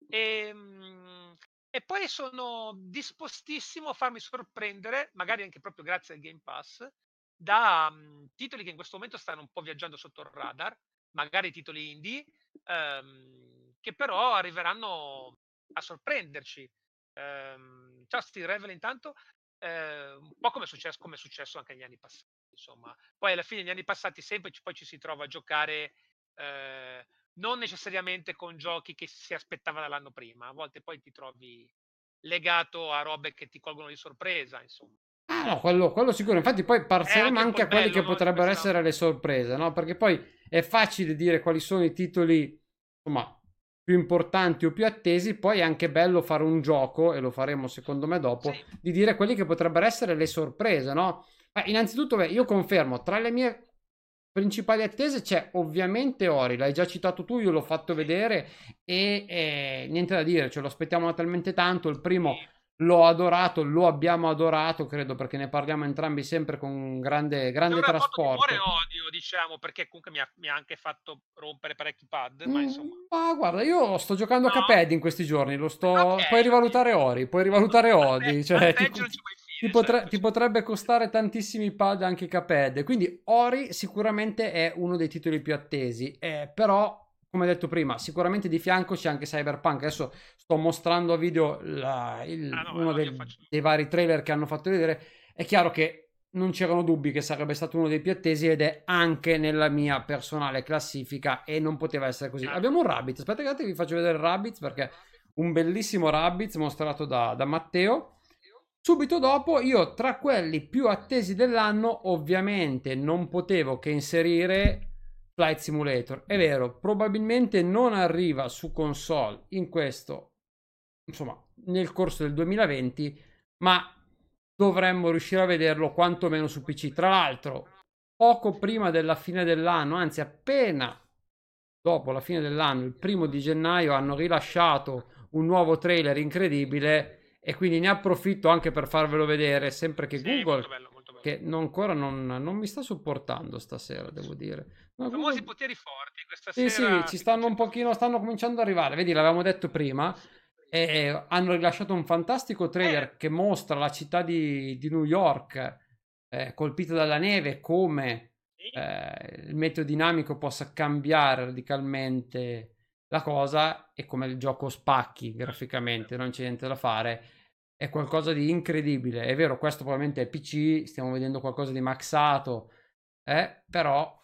E, ehm, e poi sono dispostissimo a farmi sorprendere, magari anche proprio grazie al Game Pass, da um, titoli che in questo momento stanno un po' viaggiando sotto il radar, magari titoli indie, um, che però arriveranno a sorprenderci. Um, ciao Steve Revel intanto, uh, un po' come è, successo, come è successo anche negli anni passati. Insomma. Poi alla fine negli anni passati sempre poi ci si trova a giocare uh, non necessariamente con giochi che si aspettava dall'anno prima, a volte poi ti trovi legato a robe che ti colgono di sorpresa, insomma. Ah, no, quello, quello sicuro. Infatti, poi passeremo anche, anche a quelli bello, che potrebbero essere le sorprese, no? Perché poi è facile dire quali sono i titoli, insomma, più importanti o più attesi. Poi è anche bello fare un gioco, e lo faremo secondo me dopo, sì. di dire quelli che potrebbero essere le sorprese, no? Ma innanzitutto, beh, io confermo, tra le mie principali attese c'è ovviamente Ori, l'hai già citato tu, io l'ho fatto vedere e eh, niente da dire, ce lo aspettiamo talmente tanto, il primo l'ho adorato, lo abbiamo adorato, credo, perché ne parliamo entrambi sempre con grande, grande trasporto. Cuore odio, diciamo, perché comunque mi ha, mi ha, anche fatto rompere parecchi pad, ma mm, insomma... Ma guarda, io sto giocando no. a Caped in questi giorni, lo sto... Okay, puoi rivalutare. Ori, puoi rivalutare [laughs] Odi, cioè... Ti... ti, potre- certo, ti potrebbe costare tantissimi pad anche Caped. Quindi Ori sicuramente è uno dei titoli più attesi. Eh, però, come detto prima, sicuramente di fianco c'è anche Cyberpunk. Adesso sto mostrando a video la, il, ah, no, uno no, dei, dei vari trailer che hanno fatto vedere. È chiaro che non c'erano dubbi che sarebbe stato uno dei più attesi ed è anche nella mia personale classifica e non poteva essere così. Ah. Abbiamo un Rabbit, aspetta che vi faccio vedere il Rabbit perché un bellissimo Rabbit mostrato da, da Matteo. Subito dopo, io tra quelli più attesi dell'anno, ovviamente non potevo che inserire Flight Simulator. È vero, probabilmente non arriva su console in questo, insomma, nel corso del 2020, ma dovremmo riuscire a vederlo quantomeno su PC. Tra l'altro, poco prima della fine dell'anno, anzi appena dopo la fine dell'anno, il primo di gennaio, hanno rilasciato un nuovo trailer incredibile e quindi ne approfitto anche per farvelo vedere, sempre che sì, Google... Molto bello, molto bello. Che non, ancora non, non, mi sta supportando stasera, devo dire. No, Famosi Google... poteri forti questa sì, sera. Sì, ci stanno un pochino, stanno cominciando ad arrivare. Vedi, l'avevamo detto prima e hanno rilasciato un fantastico trailer eh. che mostra la città di, di New York eh, colpita dalla neve, come eh, il meteo dinamico possa cambiare radicalmente la cosa e come il gioco spacchi graficamente, non c'è niente da fare. È qualcosa di incredibile. È vero, questo probabilmente è PC, stiamo vedendo qualcosa di maxato, eh, però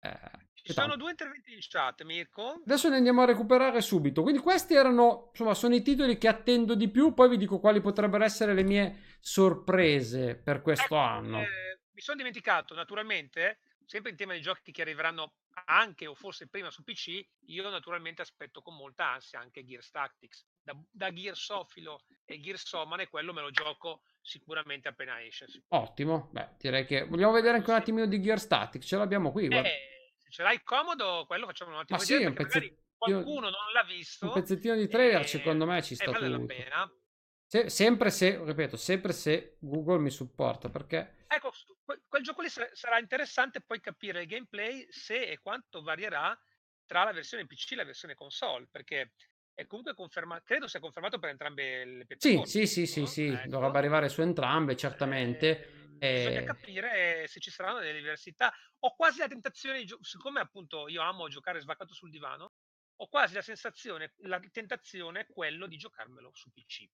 eh, ci sono due interventi in chat, Mirko. Adesso li andiamo a recuperare subito. Quindi questi erano, insomma, sono i titoli che attendo di più. Poi vi dico quali potrebbero essere le mie sorprese per questo ecco, anno. Eh, mi sono dimenticato, naturalmente, sempre in tema di giochi che arriveranno anche o forse prima su PC, io naturalmente aspetto con molta ansia anche Gears Tactics. Da, da Gearsofilo e Gearsomane quello me lo gioco sicuramente appena esce. Ottimo, beh, direi che vogliamo vedere anche un attimino di Gears Tactics, ce l'abbiamo qui, guarda. Eh, ce l'hai comodo, quello facciamo un attimo Ma sì, un pezzettino, qualcuno non l'ha visto. Un pezzettino di trailer e... secondo me ci sta vale tutto. pena. Se, sempre se, ripeto, sempre se Google mi supporta, perché... Ecco, quel gioco lì sarà interessante poi capire il gameplay se e quanto varierà tra la versione PC e la versione console, perché è comunque confermato, credo sia confermato per entrambe le piattaforme. Sì, sì, sì, no? sì, sì. Ecco. dovrebbe arrivare su entrambe, certamente. Eh, Bisogna capire se ci saranno delle diversità. Ho quasi la tentazione, di gio- siccome appunto io amo giocare svaccato sul divano, ho quasi la sensazione, la tentazione è quello di giocarmelo su PC.